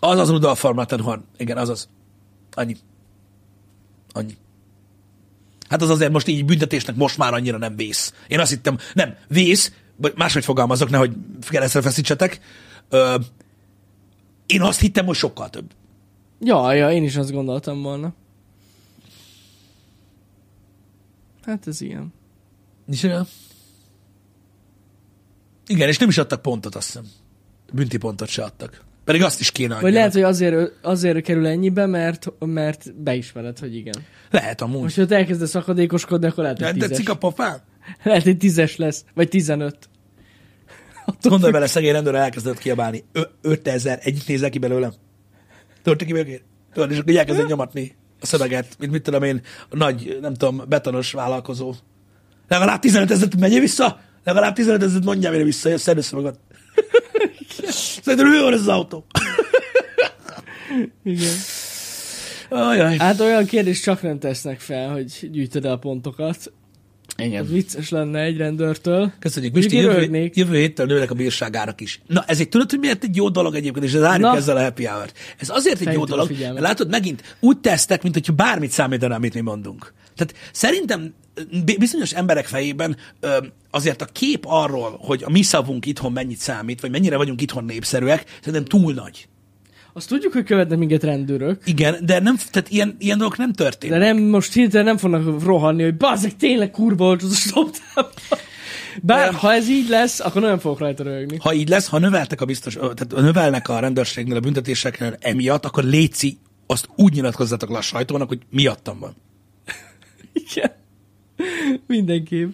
Az az Rudolf Farmatenhorn. Igen, az az. Annyi. Annyi. Hát az azért most így büntetésnek most már annyira nem vész. Én azt hittem, nem, vész, vagy máshogy fogalmazok, nehogy keresztre feszítsetek. Ö, én azt hittem, hogy sokkal több. Ja, ja, én is azt gondoltam volna. Hát ez ilyen. És, igen, és nem is adtak pontot, azt hiszem. Bünti pontot se adtak. Pedig azt is kéne Vagy lehet, hogy azért, azért kerül ennyibe, mert, mert beismered, hogy igen. Lehet amúgy. Most, ha elkezdesz szakadékoskodni, akkor lehet, hogy tízes. a pofán? Lehet, hogy tízes lesz. Vagy tizenöt. Gondolj bele, szegény rendőr elkezdett kiabálni. Ö- 5000, egyik nézel ki belőlem. Tudod, ki vagyok Tudod, és akkor elkezdett nyomatni a szöveget, mint mit tudom én, a nagy, nem tudom, betonos vállalkozó. Legalább 15 ezeret menjél vissza, legalább 15 ezeret mondjál mire vissza, szedd össze magad. Szerintem ő van ez az autó. Igen. Ajaj. Hát olyan kérdést csak nem tesznek fel, hogy gyűjtöd el a pontokat. Az Igen. vicces lenne egy rendőrtől. Köszönjük, Mindig jövő, jövő héttel nőnek a bírságárak is. Na, ez egy tudod, hogy miért egy jó dolog egyébként, és ez árjuk Na. ezzel a happy hour Ez azért egy jó dolog, mert látod, megint úgy tesztek, mint hogyha bármit számítaná, amit mi mondunk. Tehát szerintem bizonyos emberek fejében azért a kép arról, hogy a mi szavunk itthon mennyit számít, vagy mennyire vagyunk itthon népszerűek, szerintem túl nagy. Azt tudjuk, hogy követnek minket rendőrök, Igen, de nem, tehát ilyen, ilyen dolgok nem de történnek. nem, most hirtelen nem fognak rohanni, hogy bazzeg, tényleg kurva volt az a stop Bár Nem. ha ez így lesz, akkor nem fogok rajta röhögni. Ha így lesz, ha növeltek a biztos, tehát növelnek a rendőrségnél a büntetéseknél emiatt, akkor léci, azt úgy nyilatkozzatok le a sajtónak, hogy miattam van. Igen. Mindenképp.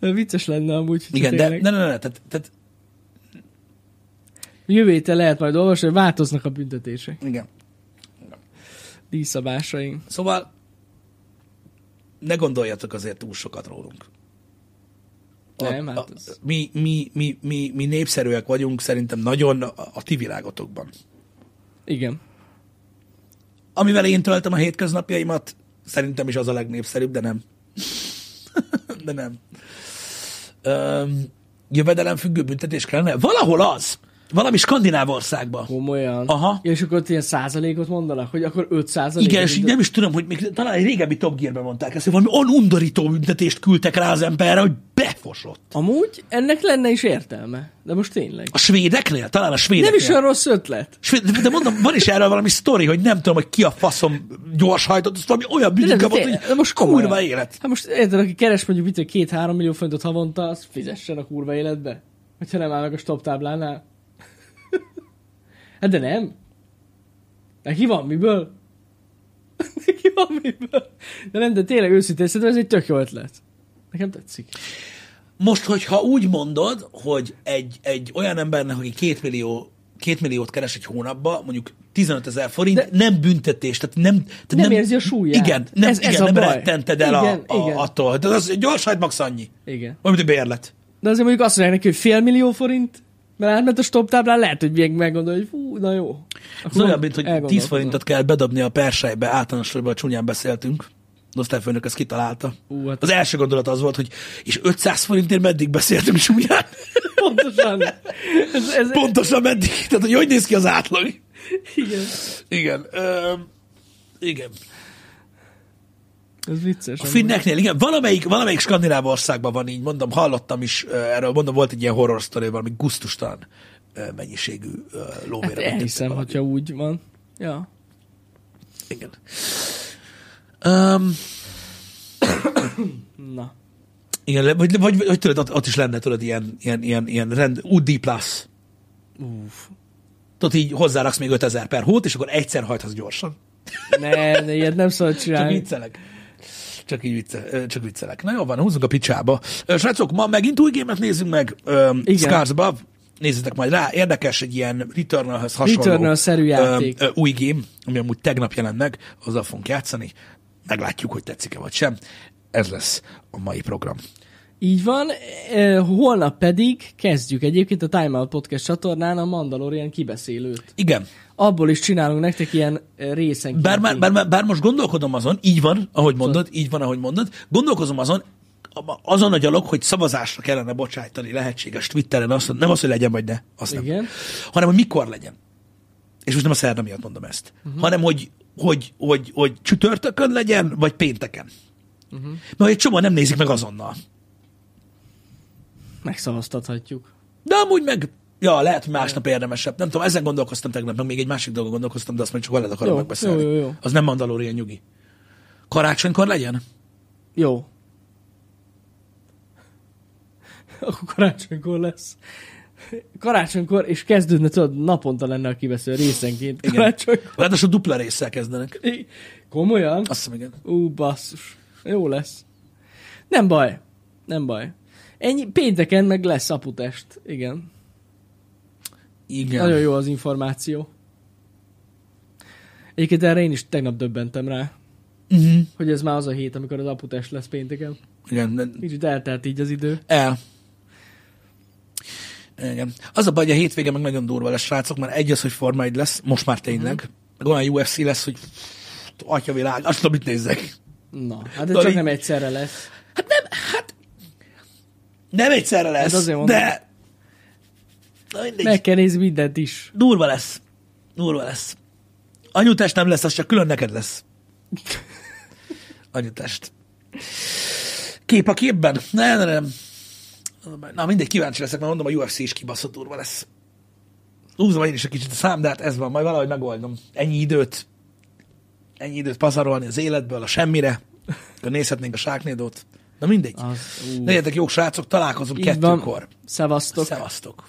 De vicces lenne amúgy, Igen, de ne, ne, ne, tehát, tehát Jövő héten lehet majd olvasni, hogy változnak a büntetések. igen. Díszabásaink. Szóval ne gondoljatok azért túl sokat rólunk. A, Nem, hát a, ez- mi, mi, mi, mi, mi népszerűek vagyunk szerintem nagyon a, a ti világotokban. Igen. Amivel én töltöm a hétköznapjaimat, szerintem is az a legnépszerűbb, de nem. De nem. Öm, jövedelem függő büntetés kellene? Valahol az. Valami skandináv országban. Komolyan. Aha. Ja, és akkor ott ilyen százalékot mondanak, hogy akkor 5 százalék. Igen, és így nem is tudom, hogy még talán egy régebbi Top Gear-ben mondták ezt, hogy valami olyan undorító büntetést küldtek rá az emberre, hogy befosott. Amúgy ennek lenne is értelme. De most tényleg. A svédeknél? Talán a svédeknél. Nem is olyan rossz ötlet. Svéd, de mondom, van is erről valami sztori, hogy nem tudom, hogy ki a faszom gyors hajtott, azt valami olyan bűnök de, hogy de most komolyan. kurva élet. Hát most érted, aki keres mondjuk mit, két-három millió forintot havonta, az fizessen a kurva életbe. Hogyha nem áll meg a stop táblánál. Hát de nem. Neki van miből? Neki van miből? De nem, de tényleg őszintén szerintem ez egy tök jó ötlet. Nekem tetszik. Most, hogyha úgy mondod, hogy egy, egy olyan embernek, aki két, millió, két milliót keres egy hónapba, mondjuk 15 ezer forint, De- nem büntetés, tehát nem... Tehát Nem érzi a súlyát. Igen, nem, Ez- igen, ez a nem baj. rettented el Igen, a, a, igen. attól. De az gyors max annyi. Igen. Olyan, mint a bérlet. De azért mondjuk azt mondják neki, hogy fél millió forint, mert átment a stop táblán, lehet, hogy még meggondolja, hogy fú, na jó. Ez olyan, mint hogy 10 elgondolkozom. forintot kell bedobni a persejbe, általánosságban csúnyán beszéltünk. Osztályfőnök ezt kitalálta. Ú, hát Az első gondolat az volt, hogy és 500 forintért meddig beszéltünk csúnyán? Pontosan. Ez, ez, Pontosan meddig, tehát hogy hogy néz ki az átlag. igen. Igen. Ö, igen. Ez vicces. A finneknél, igen, valamelyik, valamelyik skandináv országban van így, mondom, hallottam is erről, mondom, volt egy ilyen horror sztori, valami guztustalan ö, mennyiségű lóvére. Hát vettek elhiszem, valaki. hogyha úgy van. Ja. Igen. Um, Na. igen, vagy, vagy, vagy tudod, ott, ott is lenne, tudod, ilyen, ilyen, ilyen, ilyen rend, UD plus. Uff. Tudod, így hozzáraksz még 5000 per hót, és akkor egyszer hajthatsz gyorsan. Ne, ne, ilyet nem szabad Csak csinálni. viccelek. Csak így vicce, csak viccelek. Na jó van, húzzunk a picsába. Srácok, ma megint új gémet nézzünk meg. Igen. Scars Above. Nézzetek majd rá. Érdekes, egy ilyen Returnal-höz hasonló Returnal-szerű játék. Ö, ö, új game, ami amúgy tegnap jelent meg, azzal fogunk játszani. Meglátjuk, hogy tetszik-e vagy sem. Ez lesz a mai program. Így van, holnap pedig kezdjük egyébként a Time Out Podcast csatornán a Mandalorian kibeszélőt. Igen. Abból is csinálunk nektek ilyen részen. Bár, már, bár, bár most gondolkodom azon, így van, ahogy mondod, így van, ahogy mondod, gondolkozom azon, azon a gyalog, hogy szavazásra kellene bocsájtani lehetséges Twitteren, azt, nem az, hogy legyen vagy ne, azt nem. Igen. hanem hogy mikor legyen. És most nem a szerda miatt mondom ezt, uh-huh. hanem hogy, hogy, hogy, hogy csütörtökön legyen, vagy pénteken. Uh-huh. Mert egy csomó nem nézik meg azonnal. Megszavaztathatjuk. De amúgy meg, ja, lehet, hogy másnap érdemesebb. Nem tudom, ezen gondolkoztam tegnap, meg még egy másik dolgon gondolkoztam, de azt majd csak veled akarom Jó, megbeszélni. jó, jó, jó. Az nem Mandalorian nyugi. Karácsonykor legyen? Jó. Akkor karácsonykor lesz. Karácsonykor, és kezdődne, tudod, naponta lenne a kibeszél részenként. Igen. Karácsonykor. Ráadásul dupla résszel kezdenek. Komolyan? Azt hiszem, igen. Ú, basszus. Jó lesz. Nem baj. Nem baj. Ennyi, pénteken meg lesz aputest. Igen. Igen. Nagyon jó az információ. Egyébként erre én is tegnap döbbentem rá, Uh-huh. hogy ez már az a hét, amikor az aputest lesz pénteken. Igen, de Kicsit eltelt így az idő. el. Igen. Az a baj, hogy a hétvége meg nagyon durva lesz, srácok, mert egy az, hogy Forma 1 lesz, most már tényleg. Meg olyan UFC lesz, hogy atya világ, azt tudom, mit nézzek. Na, hát ez Dali- csak nem egyszerre lesz. Hát nem, hát nem egyszerre lesz, Hát azért mondom. de na mindegy, Meg kell nézni mindent is. durva lesz. Durva lesz. Anyutest nem lesz, az csak külön neked lesz. Anyutest. Kép a képben? Ne, ne, nem. Na mindegy, kíváncsi leszek, mert mondom, a UFC is kibaszott durva lesz. Húzom én is egy kicsit a szám, de hát ez van, majd valahogy megoldom. Ennyi időt, ennyi időt pazarolni az életből, a semmire, akkor nézhetnénk a sáknédót. Na mindegy. Az. Legyetek jók srácok, találkozunk Így van. kettőkor. Szevasztok. Szevasztok.